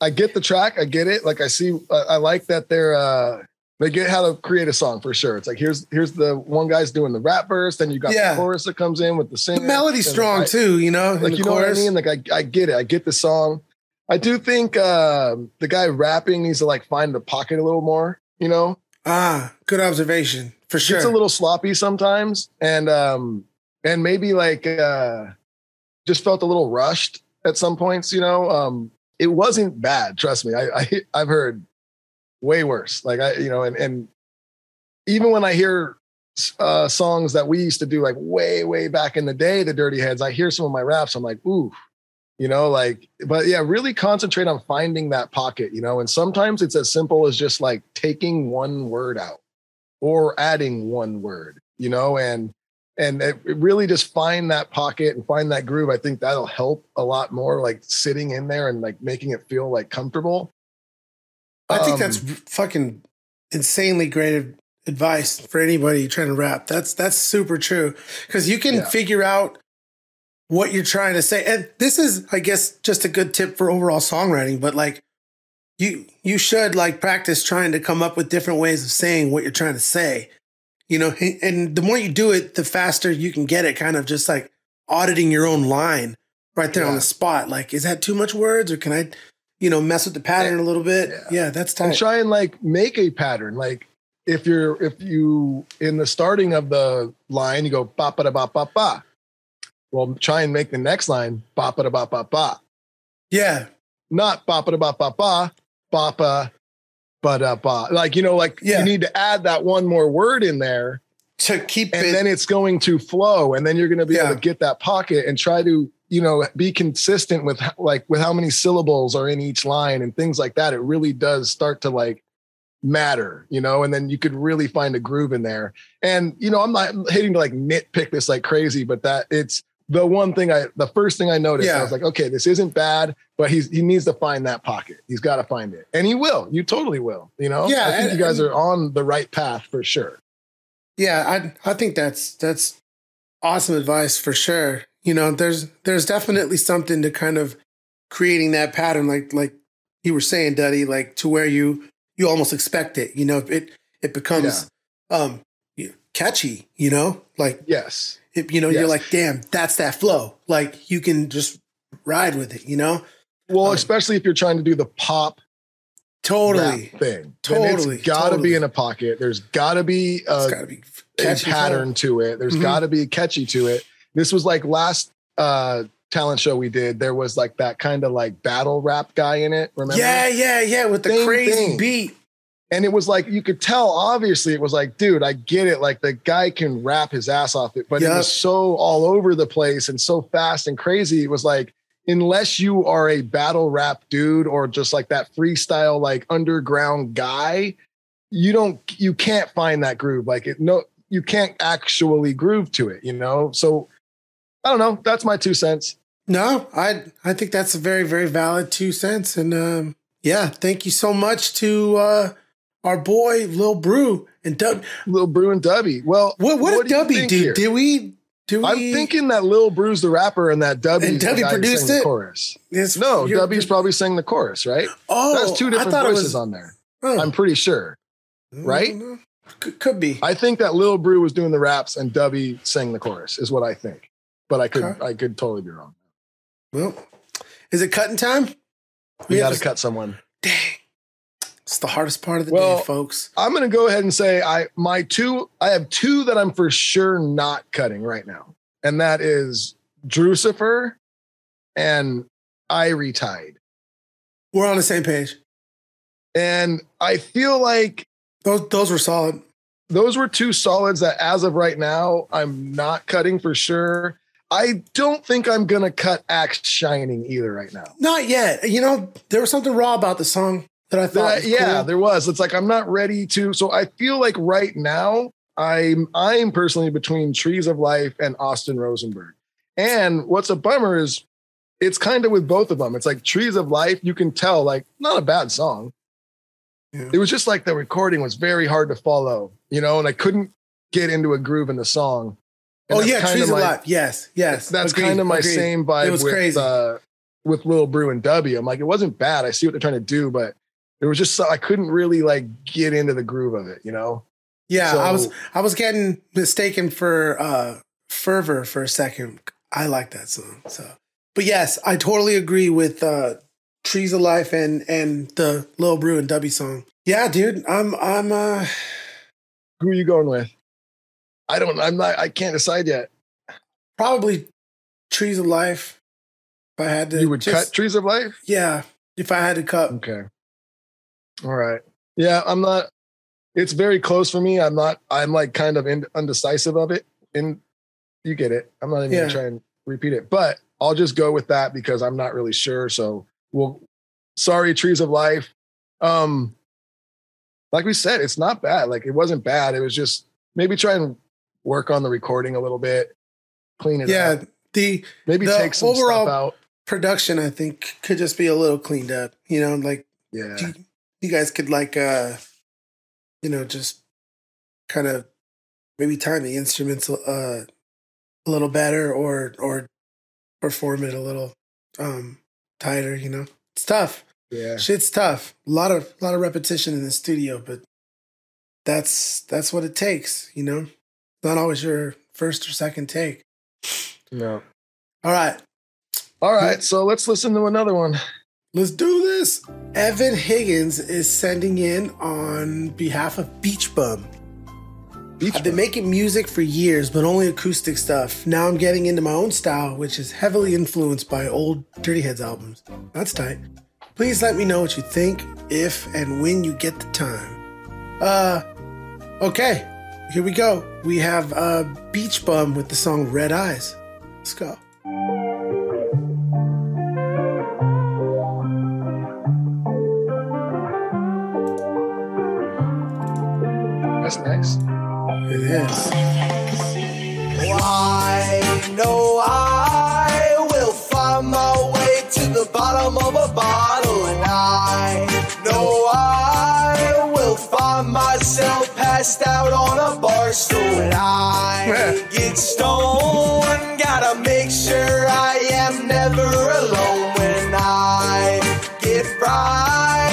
I get the track. I get it. Like I see, uh, I like that they're uh, they get how to create a song for sure. It's like here's here's the one guy's doing the rap verse, then you got Yeah. the chorus that comes in with the singer. The melody's strong I- too, you know, Like you know what I mean? Like I, I get it. I get the song. I do think uh, the guy rapping needs to like find the pocket a little more. You know, Ah, good observation. For sure. it's a little sloppy sometimes, and um, and maybe like uh, just felt a little rushed at some points. You know, um, it wasn't bad. Trust me, I, I I've heard way worse. Like I, you know, and and even when I hear uh, songs that we used to do like way way back in the day, the Dirty Heads, I hear some of my raps. I'm like, ooh. You know, like, but yeah, really concentrate on finding that pocket, you know, and sometimes it's as simple as just like taking one word out or adding one word, you know, and and it, it really just find that pocket and find that groove. I think that'll help a lot more, like sitting in there and like making it feel like comfortable. I think Um, that's fucking insanely great advice for anybody trying to rap. That's that's super true because you can Yeah. figure out what you're trying to say. And this is, I guess, just a good tip for overall songwriting. But like, you you should like practice trying to come up with different ways of saying what you're trying to say. You know, and- and the more you do it, the faster you can get it. Kind of just like auditing your own line right there on the spot. Like, is that too much words, or can I, you know, mess with the pattern a little bit? Yeah, that's and try and like make a pattern. Like if you're if you in the starting of the line you go ba ba da ba ba ba. Well, try and make the next line ba ba da ba ba ba. Yeah. Not ba ba da ba ba ba ba ba ba da ba. Like you know, like Yeah. you need to add that one more word in there to keep and it. then it's going to flow and then you're going to be Yeah. able to get that pocket and try to you know be consistent with like with how many syllables are in each line and things like that. It really does start to like matter you know and then you could really find a groove in there. And you know i'm not hating to like nitpick this like crazy but that it's the one thing i the first thing i noticed i was like okay this isn't bad but he's he needs to find that pocket. He's got to find it. And he will. You totally will you know? Yeah, i think and- you guys are on the right path for sure Yeah, I I think that's that's awesome advice for sure. You know, there's there's definitely something to kind of creating that pattern, like like you were saying, Duddy, like to where you you almost expect it. You know, it it becomes um you- catchy. You know, like yes it, you know, you're like, damn, that's that flow. Like you can just ride with it. You know, Well, Um, especially if you're trying to do the pop totally. thing. Totally, It's got to totally. be in a pocket. There's got to be a, be a pattern to it. There's Mhm. got to be catchy to it. This was like last uh talent show we did. There was like that kind of like battle rap guy in it. Remember? Yeah, yeah, yeah, with the Same crazy thing. beat. And it was like you could tell. Obviously, it was like, dude, I get it. Like the guy can rap his ass off it, but it was so all over the place and so fast and crazy. It was like, unless you are a battle rap dude or just like that freestyle, like underground guy, you don't, you can't find that groove. Like it, no, you can't actually groove to it. You know. So I don't know. That's my two cents. No, I I think that's a very very valid two cents, and um, yeah, thank you so much to uh, our boy Lil Brew and Dub. Lil Brew and Dubby. Well, What what, do did Dubby think do? Did we? Do we? I'm thinking that Lil Bruce the rapper and that Dubby And Dubby produced the it? chorus. It's- No, you're- Dubby's probably sang the chorus, right? Oh, That's two different thought it voices was- on there. Oh. I'm pretty sure. Mm, right? Mm, mm. Could, could be. I think that Lil Brew was doing the raps and Dubby sang the chorus, is what I think. But I could Okay. I could totally be wrong. Well, is it cutting time? We have got to to- cut someone. It's the hardest part of the Well, day, folks. I'm gonna go ahead and say I my two I have two that I'm for sure not cutting right now, and that is Drucifer and Irie Tide. We're on the same page. And I feel like those those were solid. Those were two solids that as of right now, I'm not cutting for sure. I don't think I'm gonna cut Axe Shining either right now. Not yet. You know, there was something raw about the song that I thought. That- yeah, cool. there was. It's like I'm not ready to. So I feel like right now I'm I'm personally between Trees of Life and Austin Rosenberg. And what's a bummer is it's kind of with both of them. It's like Trees of Life, you can tell like not a bad song. It was just like the recording was very hard to follow, you know, and I couldn't get into a groove in the song. And Oh yeah, trees my- alive. Yes, yes. That's Agreed, kind of my agreed. same vibe It was with crazy. uh with Lil Brew and W. I'm like, it wasn't bad. I see what they're trying to do, but it was just so I couldn't really like get into the groove of it, you know? Yeah, I was I was getting mistaken for uh fervor for a second. I like that song. So but yes, I totally agree with uh Trees of Life and and the Lil Brew and W song. Yeah, dude. I'm I'm uh Who are you going with? I don't I'm not I can't decide yet. probably Trees of Life. If I had to You would just- cut Trees of Life? Yeah. If I had to cut. Okay. All right. Yeah, I'm not it's very close for me. I'm not I'm like kind of in, undecisive of it. And you get it. I'm not even Yeah. gonna try and repeat it, but I'll just go with that because I'm not really sure. So we'll sorry, Trees of Life. Um like we said, it's not bad. Like it wasn't bad. It was just maybe try and work on the recording a little bit, clean it up Yeah, up. the Maybe the take some overall stuff out. production I think could just be a little cleaned up. You know, like Yeah. You, guys could like uh you know just kind of maybe time the instruments uh a little better or or perform it a little um tighter you know it's tough Yeah. shit's tough a lot of a lot of repetition in the studio but that's that's what it takes you know It's not always your first or second take No. all right All right, so let's listen to another one. Let's do this. Evan Higgins is sending in on behalf of Beach Bum. I've been making music for years, but only acoustic stuff. Now I'm getting into my own style, which is heavily influenced by old Dirty Heads albums. That's tight. Please let me know what you think, if and when you get the time. Uh, okay. here we go. We have uh, Beach Bum with the song Red Eyes. Let's go. That's nice. It is. I know I will find my way to the bottom of a bottle, and I know I will find myself passed out on a bar stool, and I get stoned. Gotta make sure I am never alone when I get fried.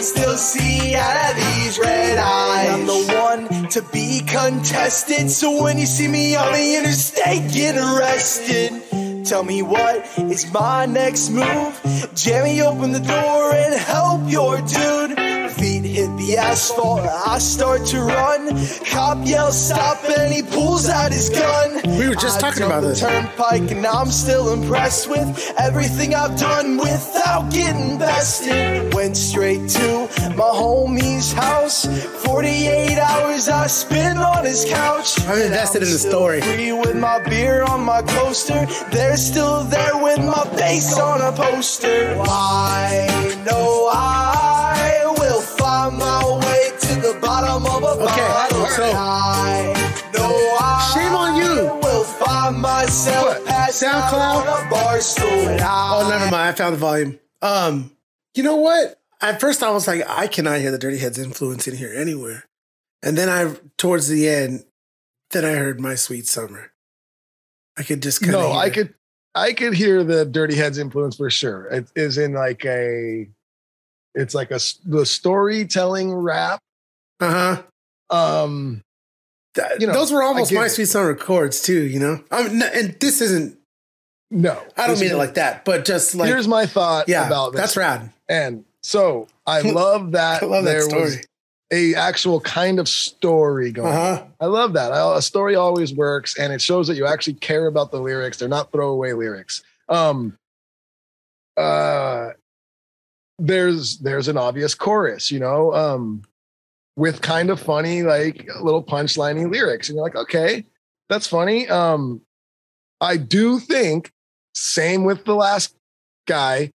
Can still see out of these red eyes. I'm the one to be contested, so when you see me on the interstate, get arrested. Tell me what is my next move? Jamie, open the door and help your dude. Feet hit the asphalt, I start to run. Cop yells stop and he pulls out his gun. We were just I talking about the this. Turnpike and I'm still impressed with everything I've done without getting bested. Went straight to my homie's house. 48 hours I spent on his couch. I'm invested in the story. Free with my beer on my coaster. They're still there with my face on a poster. I know I the bottom of a Okay, bottle. so- I know I Shame on you. will find myself passed out SoundCloud? on a bar stool. Oh, never mind. I found the volume. Um, you know what? At first, I was like, I cannot hear the Dirty Heads influence in here anywhere. And then I, towards the end, then I heard My Sweet Summer. I could just kind of. No, I could I could hear the Dirty Heads influence for sure. It is in like a it's like a the storytelling rap. Uh huh. Um you know, those were almost My it. Sweet Summer chords too. You know, I mean, and this isn't. no. I don't mean it like that, but just like Here's my thought yeah, about this. that's rad. And so I [LAUGHS] love that I love that there story. was a actual kind of story going. Uh on. huh. I love that. I- A story always works, and it shows that you actually care about the lyrics. They're not throwaway lyrics. Um, uh, there's there's an obvious chorus, you know, um, with kind of funny like little punchliney lyrics, and you're like, okay, that's funny. Um, I do think same with the last guy.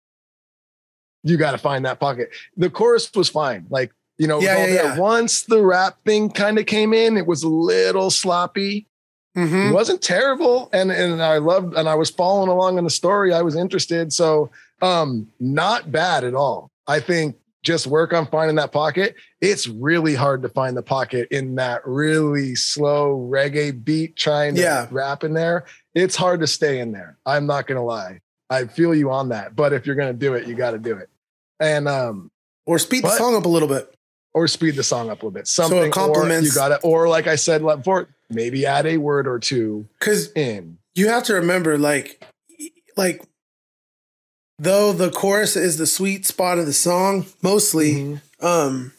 You got to find that pocket. The chorus was fine, like you know, Yeah, yeah, yeah. once the rap thing kind of came in, it was a little sloppy. Mm-hmm. It wasn't terrible, and and I loved, and I was following along in the story. I was interested, so um, not bad at all. I think just work on finding that pocket. It's really hard to find the pocket in that really slow reggae beat, trying to Yeah. rap in there. It's hard to stay in there. I'm not gonna lie. I feel you on that, but if you're gonna do it, you got to do it, and um, Or speed the song up a little bit. or speed the song up a little bit. Something or complements- you got it, or like I said before, maybe add a word or two Because in. you have to remember, like, like though the chorus is the sweet spot of the song, mostly, Mm-hmm. um,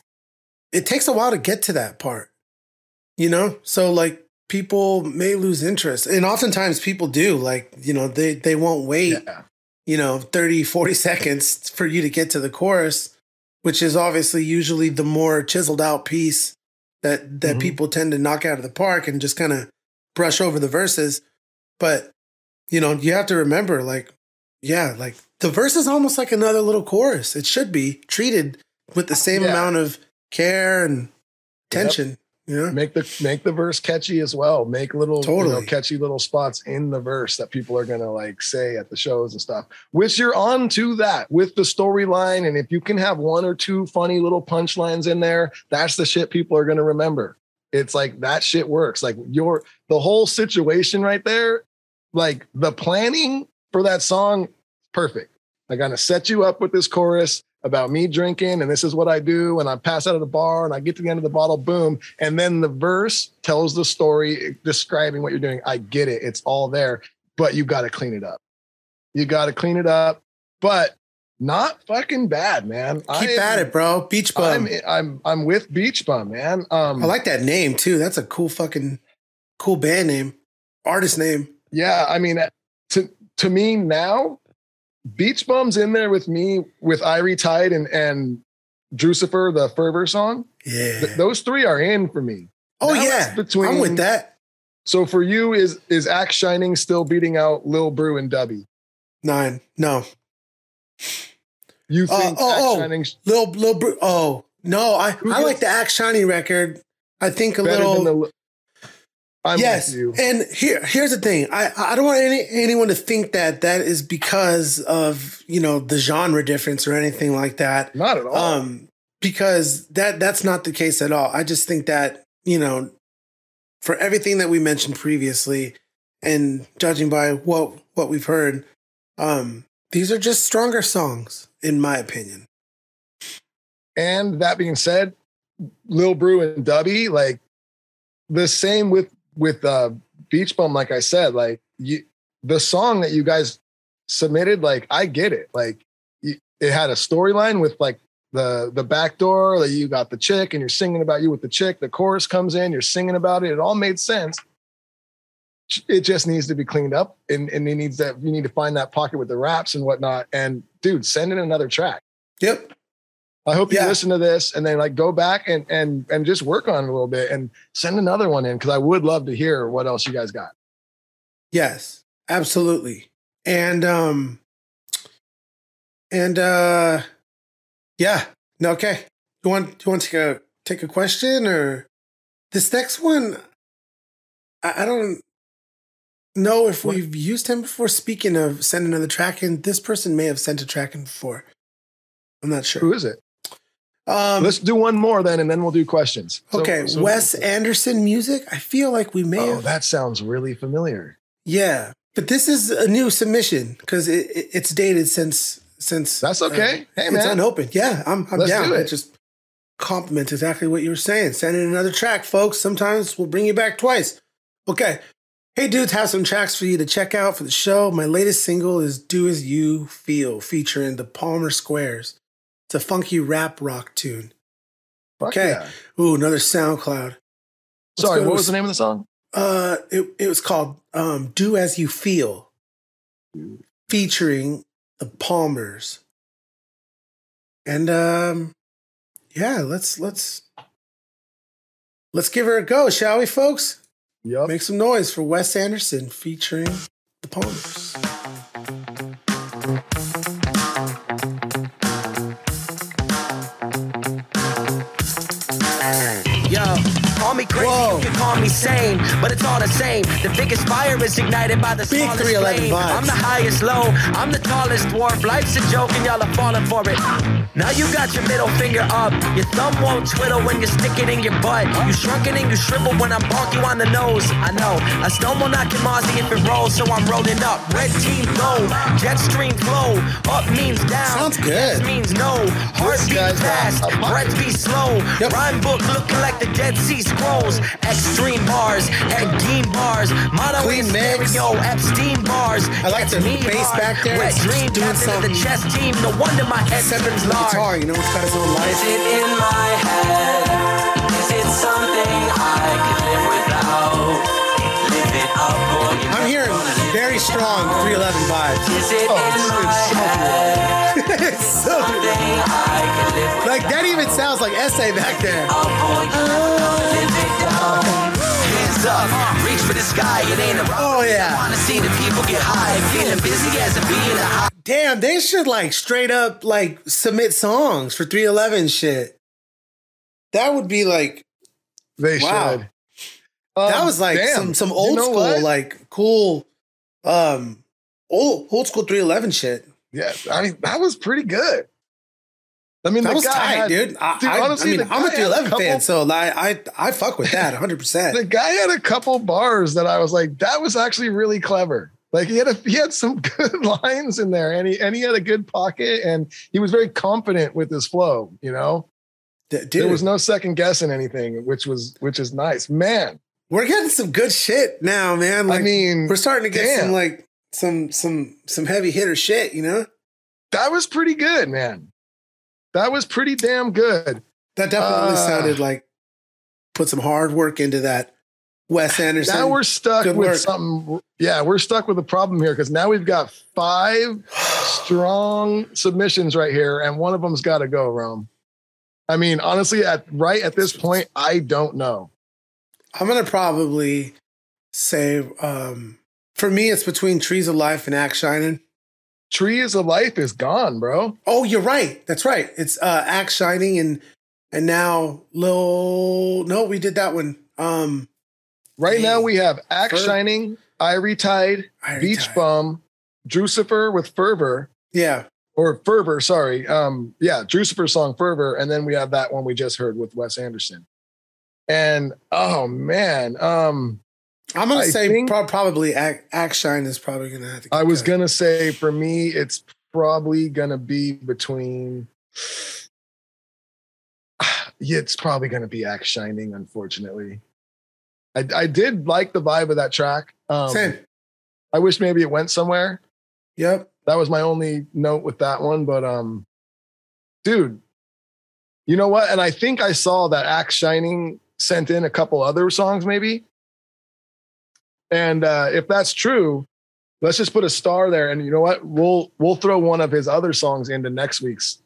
it takes a while to get to that part. You know, so like people may lose interest, and oftentimes people do. Like, you know, they they won't wait. Yeah. You know, 30, 40 seconds for you to get to the chorus, which is obviously usually the more chiseled out piece that that Mhm. people tend to knock out of the park and just kind of brush over the verses. But you know, you have to remember, like, yeah, like the verse is almost like another little chorus. It should be treated with the same Yeah. amount of care and tension. You know, make the make the verse catchy as well. Make little you know, Totally. catchy little spots in the verse that people are gonna like say at the shows and stuff. Which you're on to that with the storyline, and if you can have one or two funny little punchlines in there, that's the shit people are gonna remember. It's like that shit works. Like your the whole situation right there, like the planning for that song, perfect. I'm gonna set you up with this chorus about me drinking, and this is what I do, and I pass out at the bar, and I get to the end of the bottle, boom, and then the verse tells the story describing what you're doing. I get it, it's all there, but you got to clean it up. You got to clean it up, but not fucking bad, man. keep I- at it, bro. Beach bum. I'm I'm I'm with Beach Bum, man. Um, I like that name too. That's a cool fucking cool band name, artist name. Yeah, I mean, to to me now, Beach Bum's in there with me with Irie Tide and and Drucifer, the Fervor song. Yeah. Th- those three are in for me. oh Now yeah. between I'm with that. So for you, is is Axe Shining still beating out Lil Brew and Dubby? Nine. No. You Uh, think oh, Axe oh. Shining Lil Lil Bru- Oh no, I Who I like the Axe Shining record. I think a little. the? I'm yes, with you. and here here's the thing. I I don't want any anyone to think that that is because of you know the genre difference or anything like that. Not at all. Um, because that that's not the case at all. I just think that you know, for everything that we mentioned previously, and judging by what what we've heard, um, these are just stronger songs in my opinion. And that being said, Lil Brew and Dubby, like the same with with uh Beach Bum, like I said, like you the song that you guys submitted, like I get it. Like it had a storyline with like the the back door, like you got the chick and you're singing about you with the chick, the chorus comes in, you're singing about it, it all made sense. It just needs to be cleaned up and, and it needs that you need to find that pocket with the raps and whatnot. And dude, send in another track. Yep. I hope you Yeah. listen to this and then like go back and and and just work on it a little bit and send another one in because I would love to hear what else you guys got. Yes, absolutely. And um and uh yeah, no, okay. Do you want do you want to take a take a question or this next one I, I don't know if we've used him before. Speaking of sending another track in, this person may have sent a track in before. I'm not sure. Who is it? Um Let's do one more then, and then we'll do questions. Okay, so- Wes Anderson music. I feel like we may Oh, have that sounds really familiar. Yeah, but this is a new submission because it, it- it's dated since since. That's okay. Hey, man, it's unopened. Yeah, I'm, I'm Let's down. do it. It just compliments exactly what you were saying. Send in another track, folks. Sometimes we'll bring you back twice. Okay. Hey, dudes, have some tracks for you to check out for the show. My latest single is "Do As You Feel," featuring the Palmer Squares. It's a funky rap rock tune. Fuck Okay. yeah. Ooh, another SoundCloud. Let's Sorry, what was the name of the song? Uh, it, it was called um, "Do As You Feel," featuring the Palmers. And um, yeah, let's let's let's give her a go, shall we, folks? Yup. Make some noise for Wes Anderson featuring the Palmers. Crazy, you can call me sane, but it's all the same. The biggest fire is ignited by the Big smallest 311 flame. vibes. I'm the highest low, I'm the tallest dwarf. Life's a joke and y'all are falling for it. Now you got your middle finger up, your thumb won't twiddle when you stick it in your butt. You shrunken and you shrivel when I bonk you on the nose. I know, a stone will knock your Mozzie if it rolls, so I'm rolling up. Red team go, jet stream flow. Up means down, Sounds good. yes means no. Heartbeat guy's fast, got a pocket. breath be slow. Yep. Rhyme book looking like the Dead Sea Scrolls. Extreme bars, Epstein bars. Mono in mix. stereo, Epstein bars. I like the bass back there. Wet It's dream, doing of the something chess team. No wonder my head Separate seems large. guitar, you know, it's got its own life. Is it in my head? Is it something I could live without? Live it up you I'm hearing very strong 311 vibes. Is it Oh, in it's- my it's so? It's so good. Something I could live without. Like that even sounds like SA back there. Hands up, reach for the sky, it ain't a Oh yeah. Wanna see the people get high, feeling busy as a bee in a high. Damn, they should like straight up like submit songs for 311 shit. That would be like They Wow. should. that Um, was like damn. some some You old know school what? like cool um old old school 311 shit. Yeah, I mean that was pretty good. I mean, That the was tight, had- dude. I, dude, I, honestly, I mean, I'm a guy had 311 fan, so like, I I fuck with that 100. percent the guy had a couple bars that I was like, that was actually really clever. Like he had a he had some [LAUGHS] good lines in there, and he and he had a good pocket, and he was very confident with his flow. You know, Dude, there was no second guessing anything, which was which is nice, man. we're getting some good shit now, man. Like, I mean, we're starting to get damn. some like some some some heavy hitter shit, you know. that was pretty good, man. That was pretty damn good. That definitely Uh, sounded like put some hard work into that. Wes Anderson. Now we're stuck with work. something. Yeah, we're stuck with a problem here because now we've got five [SIGHS] strong submissions right here, and one of them's got to go, Rome. I mean, honestly, at right at this point, I don't know. I'm gonna probably say um for me it's between Trees of Life and Axe Shining. Trees of Life is gone, bro. Oh, you're right. That's right. It's uh Axe Shining and and now Lil No, we did that one. Um Right now we have Axe Fer- Shining, Irie Tide, Irie Beach Tide. Bum, Drucifer with Fervor, yeah. or Fervor, sorry. Um, yeah, Drucifer song Fervor, and then we have that one we just heard with Wes Anderson. And oh man, um, I'm gonna I say think- prob- probably Axe Axe Shine is probably gonna have to I was cut. gonna say for me, it's probably gonna be between. [SIGHS] Yeah, it's probably gonna be Axe Shining, unfortunately. I, I did like the vibe of that track. Um, Same. I wish maybe it went somewhere. Yep. That was my only note with that one. But um, dude, you know what? And I think I saw that Axe Shining sent in a couple other songs, maybe. And uh, if that's true, let's just put a star there. And you know what? We'll we'll throw one of his other songs into next week's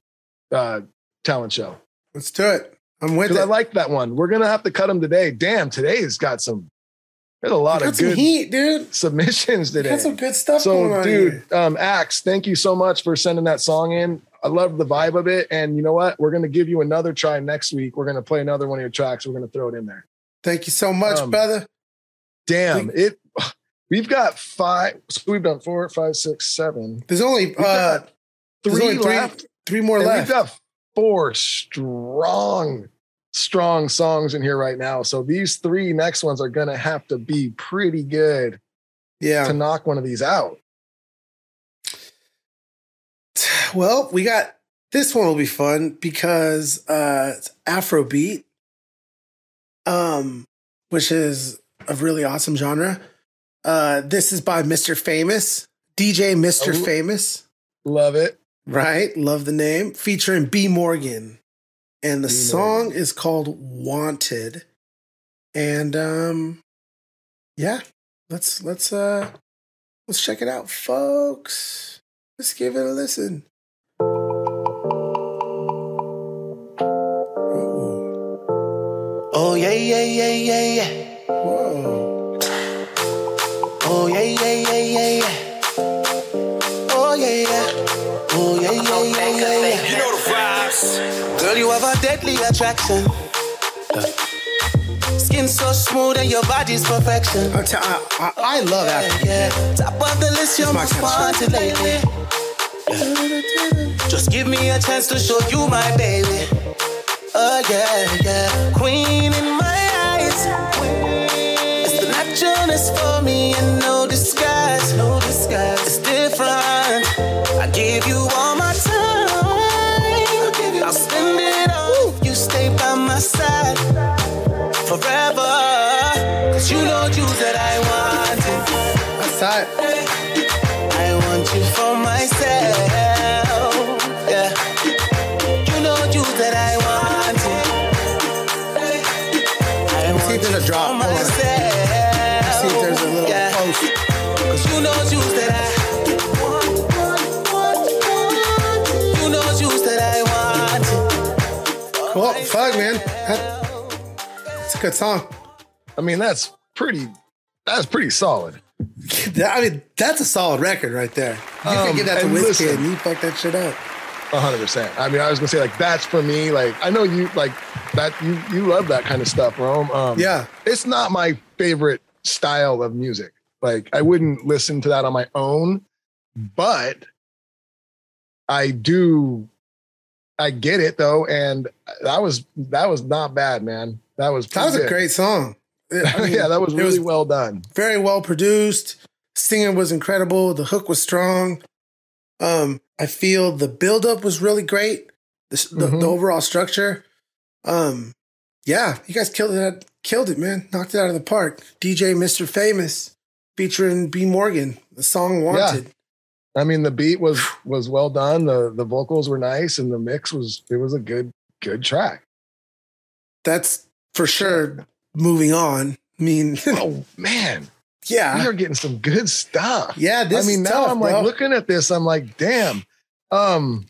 uh, talent show Let's do it. I'm with because it. I like that one. We're gonna have to cut him today. Damn, today's got some. There's a lot got of some good heat, dude. submissions today. got some good stuff going So, on dude, um, Axe, thank you so much for sending that song in. I love the vibe of it. And you know what? We're going to give you another try next week. We're going to play another one of your tracks. We're going to throw it in there. Thank you so much, Um, brother. Damn, it. We've got five. So we've done four, five, six, seven. There's only uh Three only left. three more left. we've got four strong, strong songs in here right now. So these three next ones are going to have to be pretty good yeah. to knock one of these out. [SIGHS] Well, we got this one will be fun because uh it's Afrobeat. Um, which is a really awesome genre. Uh this is by Mr. Famous, DJ Mr. Oh. Famous, Love it. right? Love the name. Featuring B Morgan. And the B. song Morgan. is called Wanted. And um yeah, let's let's uh let's check it out, folks. Let's give it a listen. Ooh. Oh yeah, yeah, yeah, yeah, yeah. Deadly attraction. Skin so smooth and your body's perfection. I, I, I, love Afro. Yeah, top of the list, you're my most kind of wanted lately. Just give me a chance to show you my baby. Oh yeah, yeah, queen in my eyes. It's the naturalness for me and want Cool. Fuck, man. It's a good song. I mean, that's pretty. That's pretty solid. [LAUGHS] I mean, that's a solid record right there. You Um, can get that to listen. and you fuck that shit up. Hundred percent. I mean, I was gonna say like that's for me. Like I know you like that. You you love that kind of stuff, Rome. Um, Yeah. it's not my favorite style of music. Like I wouldn't listen to that on my own, but I do. I get it though, and that was that was not bad, man. That was That was a great song. [LAUGHS] I mean, yeah, that was really was well done. very well produced. Singing was incredible. The hook was strong. Um, I feel the buildup was really great. The, the, Mhm. the overall structure. Um, yeah, you guys killed it. Killed it, man. Knocked it out of the park. DJ Mr. Famous featuring B Morgan. The song Wanted. I mean, the beat was was well done. The the vocals were nice, and the mix was it was a good good track. That's for sure. Moving on. I mean, [LAUGHS] Oh man, we yeah, are getting some good stuff. yeah. This I mean, now tough, I'm bro. like looking at this. I'm like, damn. Um,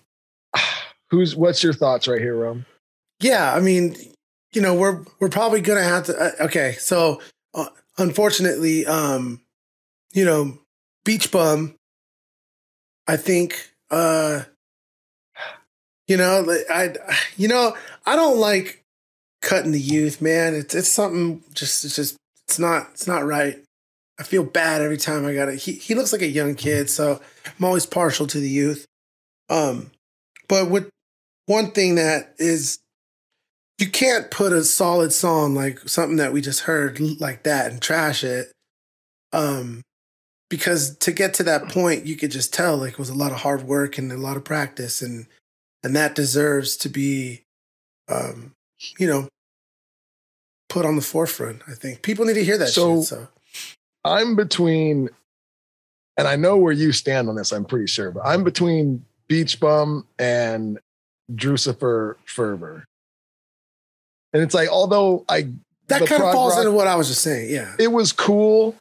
[SIGHS] who's what's your thoughts right here, Rome? yeah, I mean, you know, we're we're probably gonna have to. Uh, okay, so uh, unfortunately, um, you know, Beach Bum. I think, uh, you know, I, you know, I don't like cutting the youth, man. It's it's something just it's just it's not it's not right. I feel bad every time I got it. He he looks like a young kid, so I'm always partial to the youth. Um, but with one thing that is you can't put a solid song like something that we just heard like that and trash it. Um, because to get to that point, you could just tell like it was a lot of hard work and a lot of practice, and and that deserves to be, um, you know, put on the forefront. I think people need to hear that. So- shit, so I'm between, and I know where you stand on this. I'm pretty sure, but I'm between Beach Bum and Drucifer Fervor. And it's like, although I that kind of falls rock- into what I was just saying. Yeah, it was cool,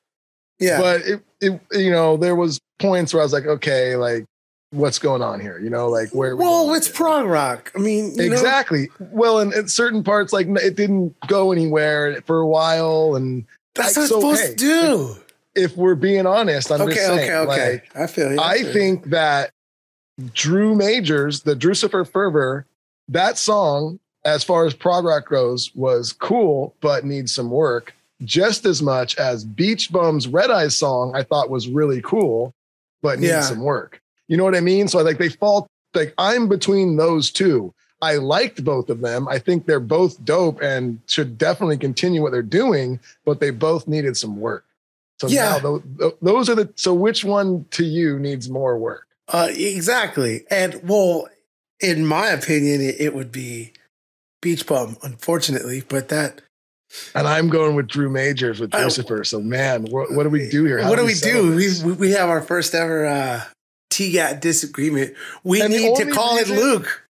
yeah. but it, it you know there was points where I was like, okay, like what's going on here? You know, like where? we well, it's with prog rock. I mean, you know- exactly. Well, and at certain parts, like it didn't go anywhere for a while, and that's like, what it's so, supposed hey, to do. If we're being honest, I'm okay, just saying, okay, okay. like, I feel you. I feel you. think that Drew Majors, the Drucifer Fervor, that song, as far as prog rock goes, was cool, but needs some work. Just as much as Beach Bum's Red Eyes song, I thought was really cool, but needs Yeah. some work. You know what I mean? So I like they fall like I'm between those two. I liked both of them. I think they're both dope and should definitely continue what they're doing, but they both needed some work. So Yeah. now tho- tho- those are the so which one to you needs more work? Uh, exactly. And well, in my opinion, it, it would be Beach Bum, unfortunately, but that And I'm going with Drew Majors with Lucifer. So man, what, what do we do here? How what do we we do? We, we we have our first ever uh TGAT disagreement. We And need to call reason- it Luke.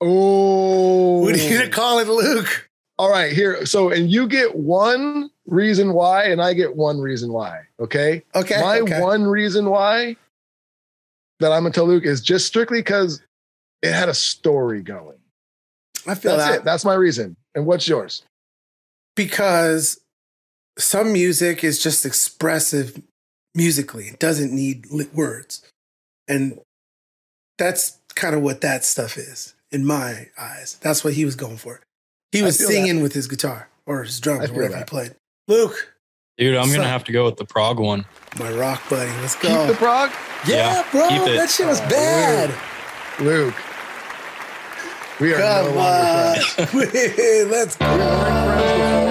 Oh, We need to call it Luke. All right, here. So, and you get one reason why, and I get one reason why. Okay. Okay. My okay. one reason why that I'm gonna tell Luke is just strictly because it had a story going. I feel That's that it. That's my reason. And what's yours? Because some music is just expressive musically. It doesn't need words. And that's kind of what that stuff is in my eyes. That's what he was going for. He was feel singing with his guitar or his drums, feel whatever he played. Luke, Dude, I'm gonna have to go with the prog one. my rock buddy, let's Keep go. the prog, yeah, Yeah, bro, keep it. that shit was Oh, bad. Luke. We are no Come longer on. friends. [LAUGHS] let's go.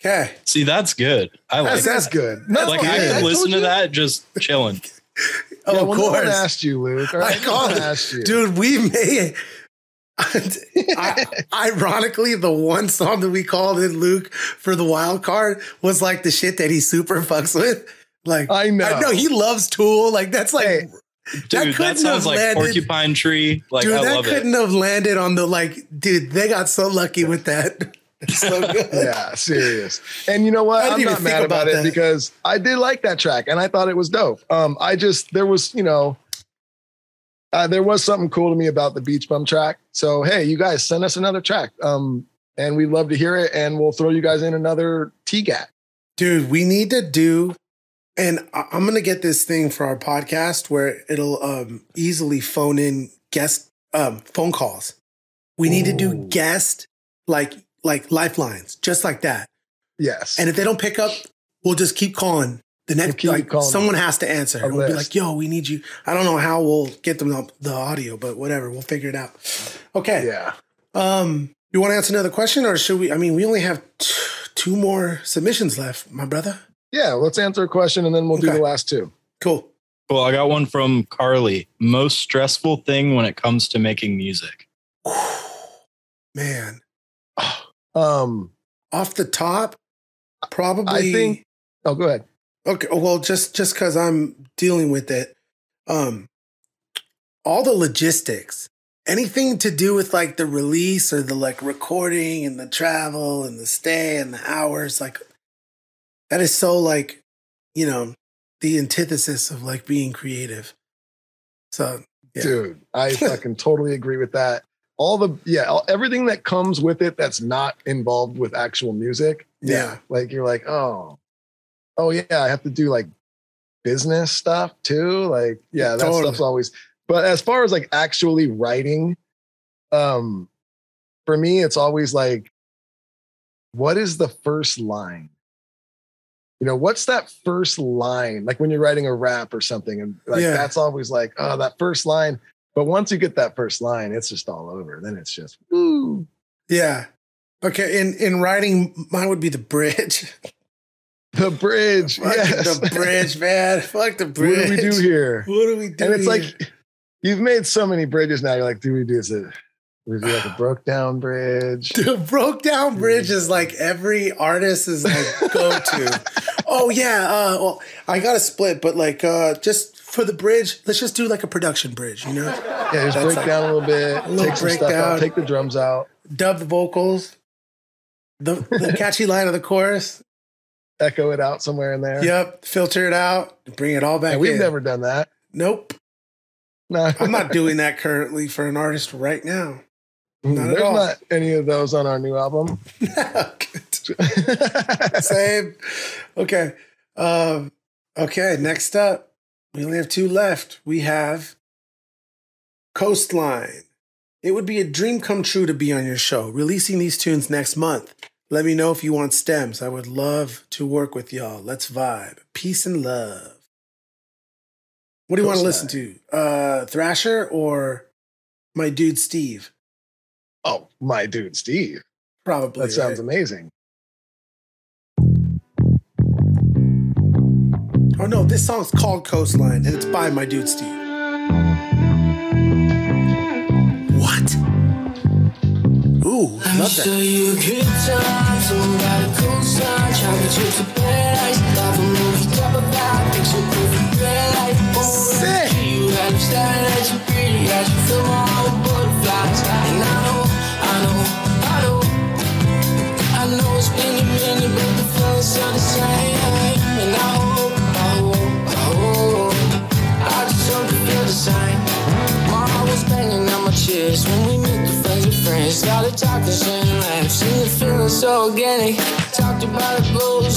Okay. See, that's good. I like That's, that. that's good. No, Like I yeah, could listen to that just chilling. [LAUGHS] Oh, Yeah, of well, no one asked you, Luke. All I right, no called asked you. Dude, we made [LAUGHS] I, ironically, the one song that we called in Luke for the wild card was like the shit that he super fucks with. Like I know. I know he loves Tool. Like that's like Hey, Dude, that, couldn't sounds have like landed- Porcupine Tree. Like dude, I that love couldn't have landed on the like, dude, they got so lucky with that. It's so [LAUGHS] good. yeah, serious. And you know what? I didn't I'm not mad about, about it because I did like that track and I thought it was dope. Um, I just there was, you know, uh, there was something cool to me about the Beach Bum track. So hey, you guys send us another track. Um, and we'd love to hear it, and we'll throw you guys in another TGAT. Dude, we need to do, and I- I'm gonna get this thing for our podcast where it'll um, easily phone in guest um, phone calls. We need to do guest like like lifelines, just like that. Yes. And if they don't pick up, we'll just keep calling. The next, keep like calling someone has to answer. A We'll be like, "Yo, we need you." I don't know how we'll get them the, the audio, but whatever, we'll figure it out. Okay. yeah. Um, you want to answer another question, or should we? I mean, we only have t- two more submissions left, my brother. Yeah. Let's answer a question and then we'll do the last two. Cool. Cool. I got one from Carly. Most stressful thing when it comes to making music. [SIGHS] Man, Um, off the top, probably. I think oh go ahead. Okay, well, just just because I'm dealing with it, um, all the logistics, anything to do with like the release or the like recording and the travel and the stay and the hours, like That is so like, you know, the antithesis of like being creative. So, yeah. dude, I [LAUGHS] fucking totally agree with that. All the yeah, all, everything that comes with it that's not involved with actual music. Yeah. like you're like, oh, oh yeah, I have to do like business stuff too. Like, yeah, that Totally. stuff's always. But as far as like actually writing, um, for me, it's always like, what is the first line? You know, what's that first line? Like when you're writing a rap or something, and like Yeah. that's always like, oh, that first line. But once you get that first line, it's just all over. Then it's just woo. Yeah. Okay. In in writing, mine would be the bridge. The bridge. Fuck yes. the bridge, man. Fuck the bridge. What do we do here? What do we do? and it's here? like you've made so many bridges now. You're like, do we do is it? We do like a [SIGHS] broke down bridge. The broke down bridge is like every artist is like go to. [LAUGHS] oh yeah, uh, well I got a split, but like uh, just for the bridge, let's just do like a production bridge, you know? Yeah, just That's break like- down a little bit. a little take some stuff out. Take the drums out. Dub the vocals, the the [LAUGHS] catchy line of the chorus. Echo it out somewhere in there. Yep, filter it out, bring it all back. And we've in. never done that. Nope, No, I'm not [LAUGHS] doing that currently for an artist right now. Mm, not There's not any of those on our new album. [LAUGHS] Same. Okay. Um, okay. Next up, we only have two left. We have Coastline. It would be a dream come true to be on your show. Releasing these tunes next month. Let me know if you want stems. I would love to work with y'all. Let's vibe. Peace and love. What do you want to listen to? Uh, Thrasher or my dude Steve? Oh, my dude, Steve. Probably. That sounds amazing. Oh no, this song's called Coastline and it's by my dude Steve. What? Ooh, me love that. you good time. So ride a coastline, chocolate chips to paradise. Life a movie, top of vibe, picture perfect red light. Let me show you how to style at you pretty, as you feel my whole butterflies. And I know, I know, I know, I know it's been a minute, but the feeling's the same. Chest when we met the friends of friends. Started talking, sharing laughs, and the feeling so organic. Talked about the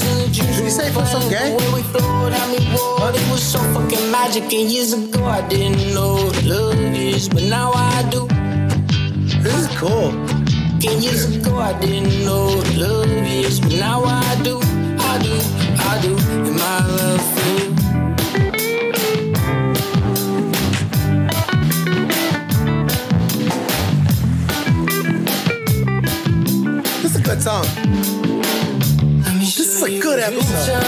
and the dreams. Did you say for some gay? Way we flowed, how we rolled, it was so fucking magic. And years ago, I didn't know what love is, but now I do. This is cool. And years ago, I didn't know what love is, but now I do, This is a good song. This is a good episode.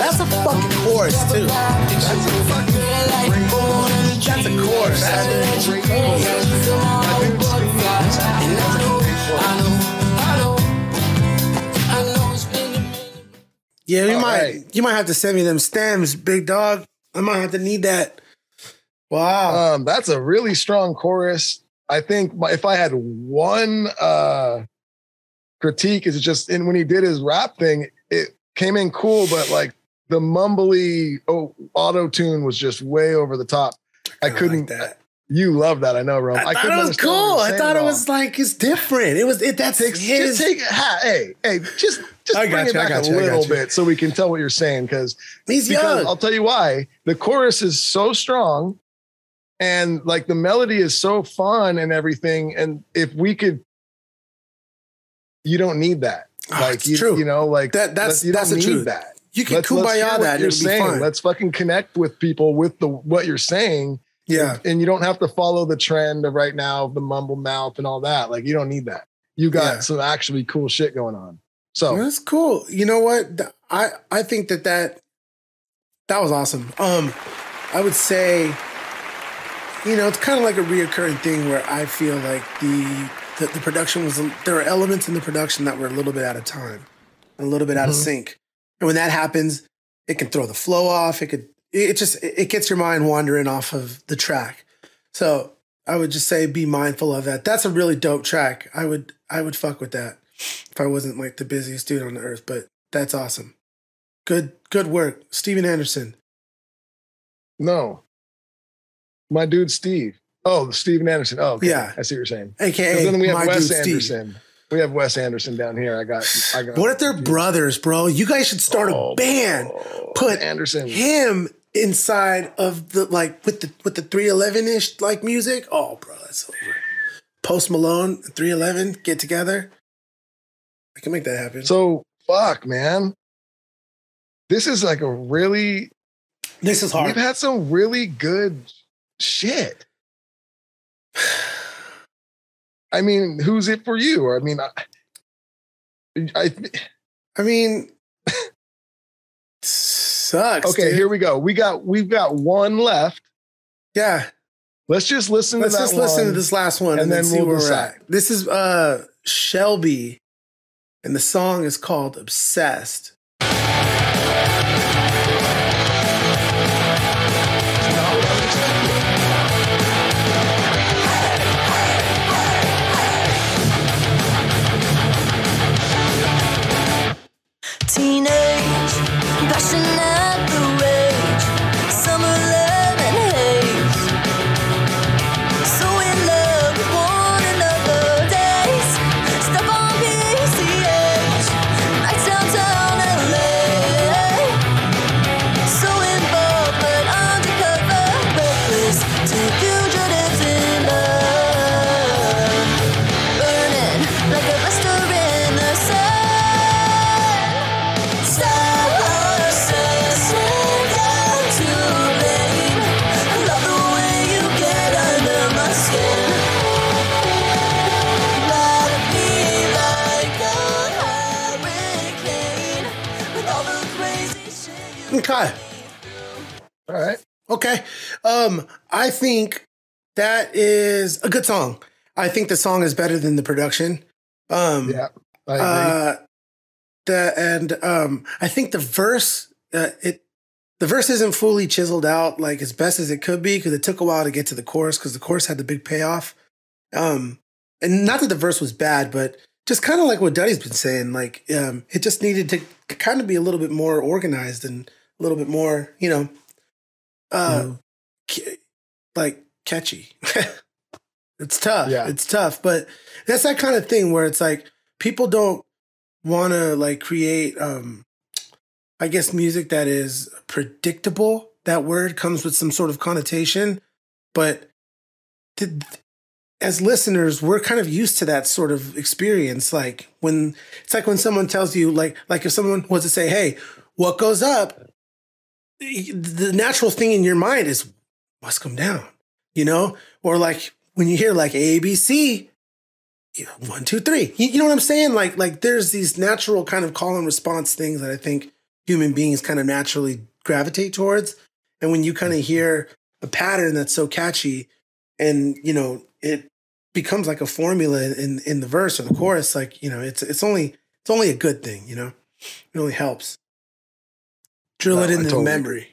That's a fucking chorus too. That's a fucking That's a chorus. Yeah, you All might right. you might have to send me them stems, big dog. I might have to need that. Wow. Um, that's a really strong chorus. I think my, if I had one uh critique, is just in when he did his rap thing, it came in cool, but like the mumbly oh, auto tune was just way over the top. I couldn't. that. You love that, I know, Rome. I, thought couldn't it was understand what you cool. I thought it was like it's different. It was it that's Takes- his just take ha, hey hey just just I bring it I back a you, little bit so we can tell what you're saying because He's because young. I'll tell you why the chorus is so strong and like the melody is so fun and everything and if we could you don't need that Ah, like you, true. you know like That- that's- you that's don't the need truth. that You can hear kumbaya what that you're saying. let's fucking connect with people with the what you're saying Yeah. and you don't have to follow the trend of right now of the mumble mouth and all that like you don't need that you got Yeah. some actually cool shit going on so That's cool. You know what? I I think that that that was awesome. Um, I would say, you know, it's kind of like a reoccurring thing where I feel like the the, the production was there are elements in the production that were a little bit out of time, a little bit out of Mhm. sync, and when that happens, it can throw the flow off. It could it just it gets your mind wandering off of the track. So I would just say be mindful of that. That's a really dope track. I would I would fuck with that. if I wasn't like the busiest dude on the earth. But that's awesome. Good, good work, Steven Anderson. No. My dude Steve. Oh, Steven Anderson. Oh, okay. Yeah. I see what you're saying. AKA then we have my Wes dude Steve. Anderson. We have Wes Anderson down here. I got. I got. What if they're brothers, bro? You guys should start a oh, band. Put Oh, Anderson. him inside of the like with the with the 311 ish like music. Oh, bro, that's over. Post Malone, 311, get together. I can make that happen. So fuck, man. This is like a really. This is hard. We've had some really good shit. I mean, who's it for you? I mean, I, I I mean, sucks. okay, dude. here we go. We got we've got one left. Yeah. Let's just listen Let's just listen to this last one and, and then, then see we'll where we're at. This is uh Shelby, and the song is called Obsessed. Teenage, passion think that is a good song. I think the song is better than the production. Um, Yeah, I agree. uh, the and um, I think the verse uh, it the verse isn't fully chiseled out like as best as it could be because it took a while to get to the chorus because the chorus had the big payoff. Um, and not that the verse was bad, but just kind of like what Duddy's been saying, like um, it just needed to kind of be a little bit more organized and a little bit more, you know, uh, ca- like catchy. [LAUGHS] it's tough. Yeah. It's tough, but that's that kind of thing where it's like people don't want to like create, um, I guess, music that is predictable. That word comes with some sort of connotation, but th- as listeners, we're kind of used to that sort of experience. Like when it's like when someone tells you, like, like if someone was to say, "Hey, what goes up?" The natural thing in your mind is must come down, you know, or like when you hear like A B C, you know, one two three. You, you know what I'm saying? Like, like there's these natural kind of call and response things that I think human beings kind of naturally gravitate towards. And when you kind of hear a pattern that's so catchy, and you know it becomes like a formula in in the verse or the chorus like you know it's it's only it's only a good thing you know it only helps drill No, it into totally memory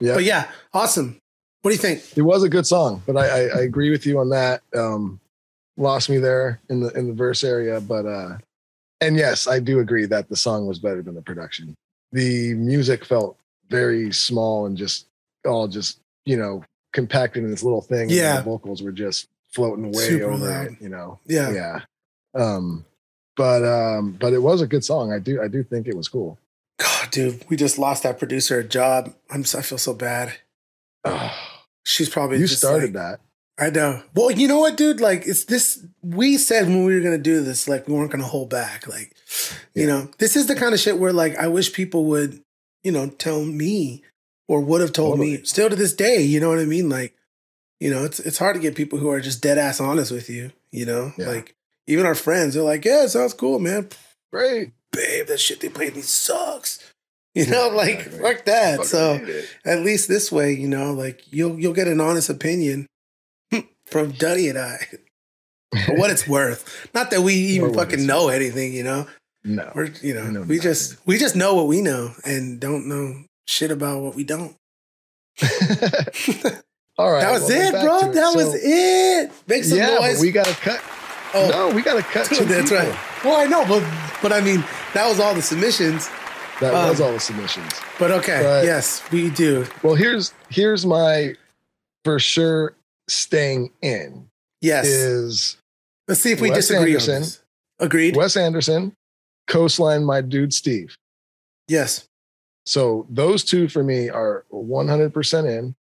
Yeah. but yeah awesome what do you think It was a good song, but I, I, I agree with you on that. Um, lost me there in the in the verse area, but uh, and yes, I do agree that the song was better than the production. The music felt very small and just all just you know compacted in this little thing. and Yeah. the vocals were just floating way Super over loud. it. You know, Yeah. yeah. Um, but um, but it was a good song. I do I do think it was cool. god dude we just lost that producer a job i'm so- i feel so bad she's probably You just started like- that. i know. Well you know what dude? Like it's this we said when we were gonna do this like we weren't gonna hold back. Like you know this is the kind of shit where like i wish people would you know tell me or would have told me. Still to this day you know what i mean? Like you know it's it's hard to get people who are just dead ass honest with you you know? Yeah. like even our friends they're like yeah sounds cool man. Great. babe that shit they played me sucks you know like fuck that so at least this way you know like you'll you'll get an honest opinion [LAUGHS] from Duddy and I [LAUGHS] for what it's worth not that we even fucking know anything you know No, we're you know, We we just we just know what we know and don't know shit about what we don't [LAUGHS] all right. that was well, it bro that was it make some yeah, noise but we got to cut. Oh no, we got to cut two. That's people. right. Well, I know, but but I mean that was all the submissions. That Um, was all the submissions. But okay, But- yes, we do. Well, here's here's my for sure staying in. Yes. Is Let's see if we Wes disagree Anderson, on this. Agreed. Wes Anderson, coastline, my dude Steve. Yes. So those two for me are 100% in.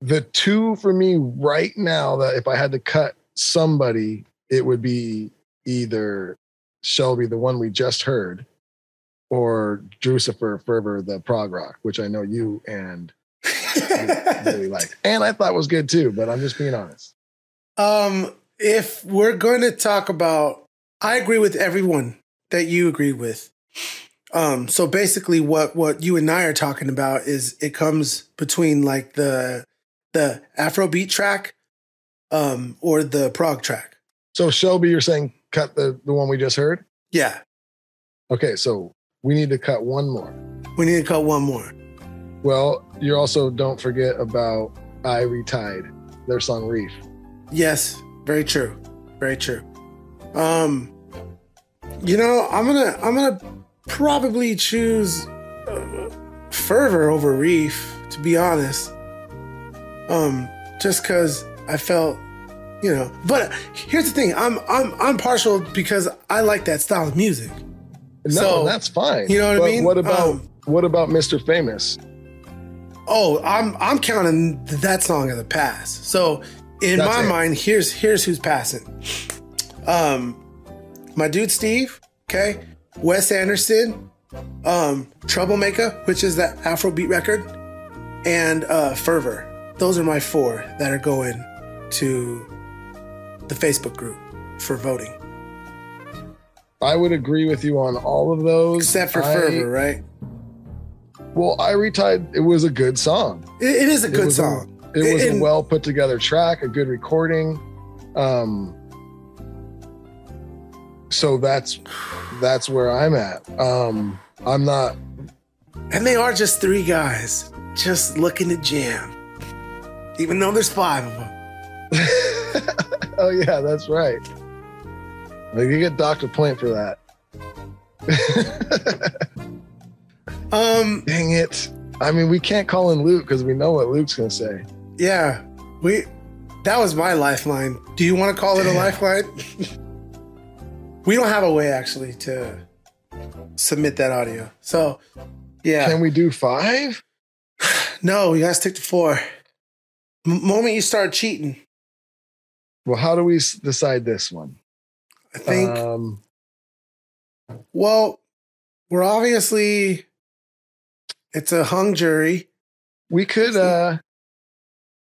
The two for me right now that if I had to cut somebody, it would be either Shelby, the one we just heard, or Drucifer Fervor, the prog rock, which I know you and really [LAUGHS] like. And I thought was good too, but I'm just being honest. Um, if we're going to talk about, I agree with everyone that you agreed with. Um, so basically, what what you and I are talking about is it comes between like the the Afrobeat track, um, or the prog track. So Shelby, you're saying cut the, the one we just heard? Yeah, Okay, so we need to cut one more. we need to cut one more. Well, you also don't forget about Irie Tide, their song Reef. Yes, very true, very true. Um, you know, I'm gonna I'm gonna probably choose uh, Fervor over Reef, to be honest. Um, just because I felt, you know. But here's the thing: I'm I'm I'm partial because I like that style of music. No, So, that's fine. You know what But I mean? What about Um, what about Mr. Famous? Oh, I'm I'm counting that song as the past. So in That's my it. mind, here's here's who's passing. Um, my dude Steve, okay, Wes Anderson, um, Troublemaker, which is that Afrobeat record, and uh, Fervor. Those are my four that are going to the Facebook group for voting. I would agree with you on all of those. Except for I- Fervor, right? Well, Irie Tide, it was a good song. It, it is a It good was song. It was And- a well put together track, a good recording. Um, so that's that's where I'm at. Um, I'm not. And they are just three guys just looking to jam. Even though there's five of them. [LAUGHS] Oh yeah, that's right. Like you get Doctor Point for that. [LAUGHS] Um, Dang it! I mean, we can't call in Luke because we know what Luke's gonna say. yeah. We that was my lifeline. Do you want to call it a lifeline? [LAUGHS] we don't have a way actually to submit that audio. So yeah. Can we do five? [SIGHS] no, you gotta stick to four. M- moment you start cheating, Well, how do we s- decide this one? I think Um, well, we're obviously it's a hung jury. we could. uh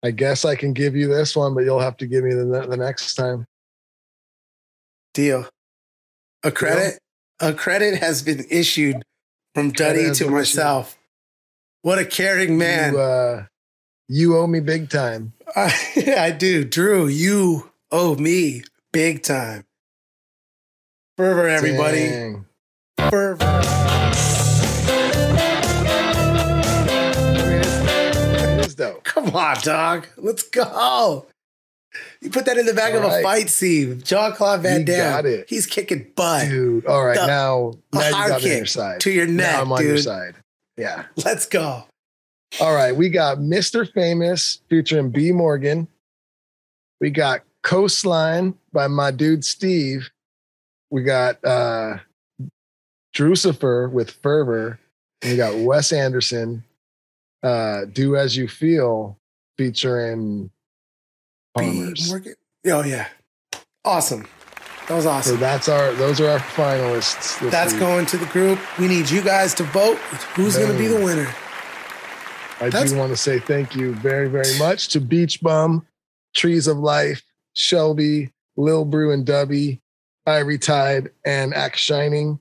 I guess I can give you this one, but you'll have to give me the the next time. Deal. A credit, a credit has been issued from Duddy to been issued. myself. What a caring man. You, uh, you owe me big time. I, [LAUGHS] I do. Drew, you owe me big time. Fervor, everybody. Dang. Fervor. Come on, dog. Let's go. You put that in the back All of a fight scene. Jean Claude Van Damme. He's kicking butt. Dude, all right, The- now, now you got me on your side. to your neck, Now I'm on your side. Yeah. Let's go. All right, we got Mr. Famous featuring B. Morgan. We got Coastline by my dude Steve. We got uh Drucifer with Fervor. And we got Wes Anderson, uh, Do As You Feel, featuring. Palmers. Oh, yeah. Awesome. That was awesome. So that's our those are our finalists. That's week. going to the group. We need you guys to vote. Who's going to be the winner? I That's- do want to say thank you very, very much to Beach Bum, Trees of Life, Shelby, Lil Brew and Dubby, Irie Tide, and Axe Shining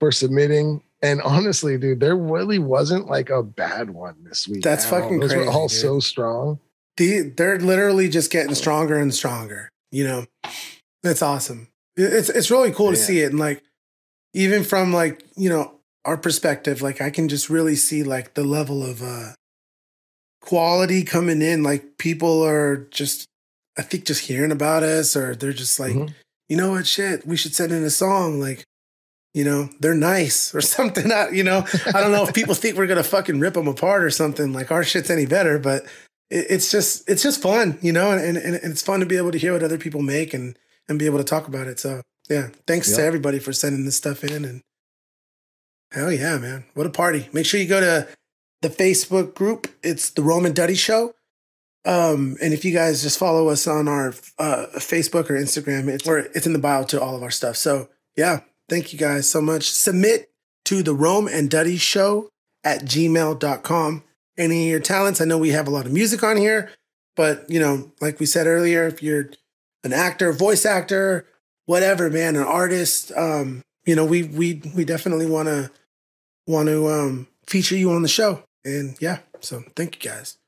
for submitting. And honestly, dude, there really wasn't like a bad one this week. That's at all. fucking Those were crazy, all dude. so strong. The, they're literally just getting stronger and stronger. You know, that's awesome. It's it's really cool to see it, and like even from like you know our perspective, like I can just really see like the level of uh quality coming in. Like people are just, I think, just hearing about us, or they're just like, Mhm. You know what, shit, we should send in a song. Like, you know, they're nice or [LAUGHS] something. I, you know, I don't know if people think we're gonna fucking rip them apart or something. Like our shit's any better, but it, it's just it's just fun, you know, and, and and it's fun to be able to hear what other people make and and be able to talk about it. So yeah, thanks to everybody for sending this stuff in and hell yeah, man, what a party! Make sure you go to the Facebook group. It's the Rome and Duddy Show. Um, and if you guys just follow us on our uh, Facebook or Instagram, it's where it's in the bio to all of our stuff. So yeah, thank you guys so much. Submit to the Rome and Duddy Show at gmail.com. Any of your talents. I know we have a lot of music on here, but you know, like we said earlier, if you're an actor, voice actor, whatever, man, an artist, um, you know, we we we definitely want to want to um feature you on the show. And yeah, so thank you guys.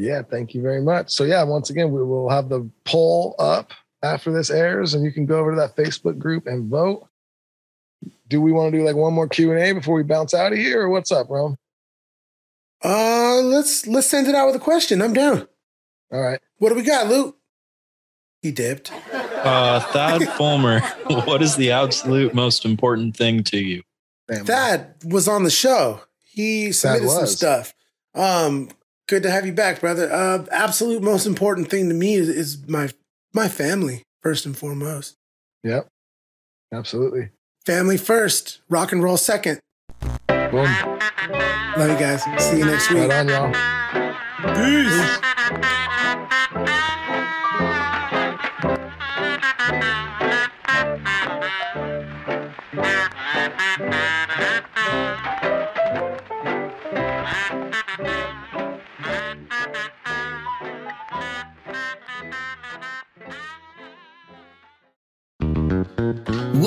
Yeah, thank you very much. So yeah, once again, we will have the poll up after this airs, and you can go over to that Facebook group and vote. Do we want to do like one more Q and A before we bounce out of here, or what's up, Rome? Uh let's let's send it out with a question. I'm down. All right. What do we got, Luke? He dipped. Uh, Thad Fulmer, [LAUGHS] what is the absolute most important thing to you? Thad was on the show. He submitted some stuff. Um, good to have you back, brother. Uh, absolute most important thing to me is, is my my family first and foremost. Yep. Absolutely. Family first, rock and roll second. Boom. Love you guys. See you next week. Right on, y'all. Peace.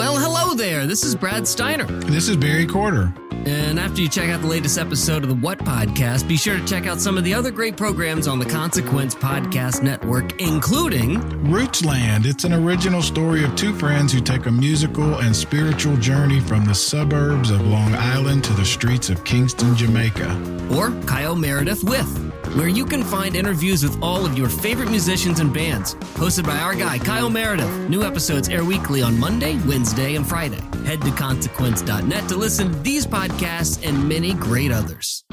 Well, hello there. This is Brad Steiner. This is Barry Corder. And after you check out the latest episode of the What Podcast, be sure to check out some of the other great programs on the Consequence Podcast Network, including Rootsland. It's an original story of two friends who take a musical and spiritual journey from the suburbs of Long Island to the streets of Kingston, Jamaica. or Kyle Meredith with, where you can find interviews with all of your favorite musicians and bands. Hosted by our guy, Kyle Meredith. New episodes air weekly on Monday, Wednesday, and Friday. Head to consequence.net to listen to these podcasts and many great others.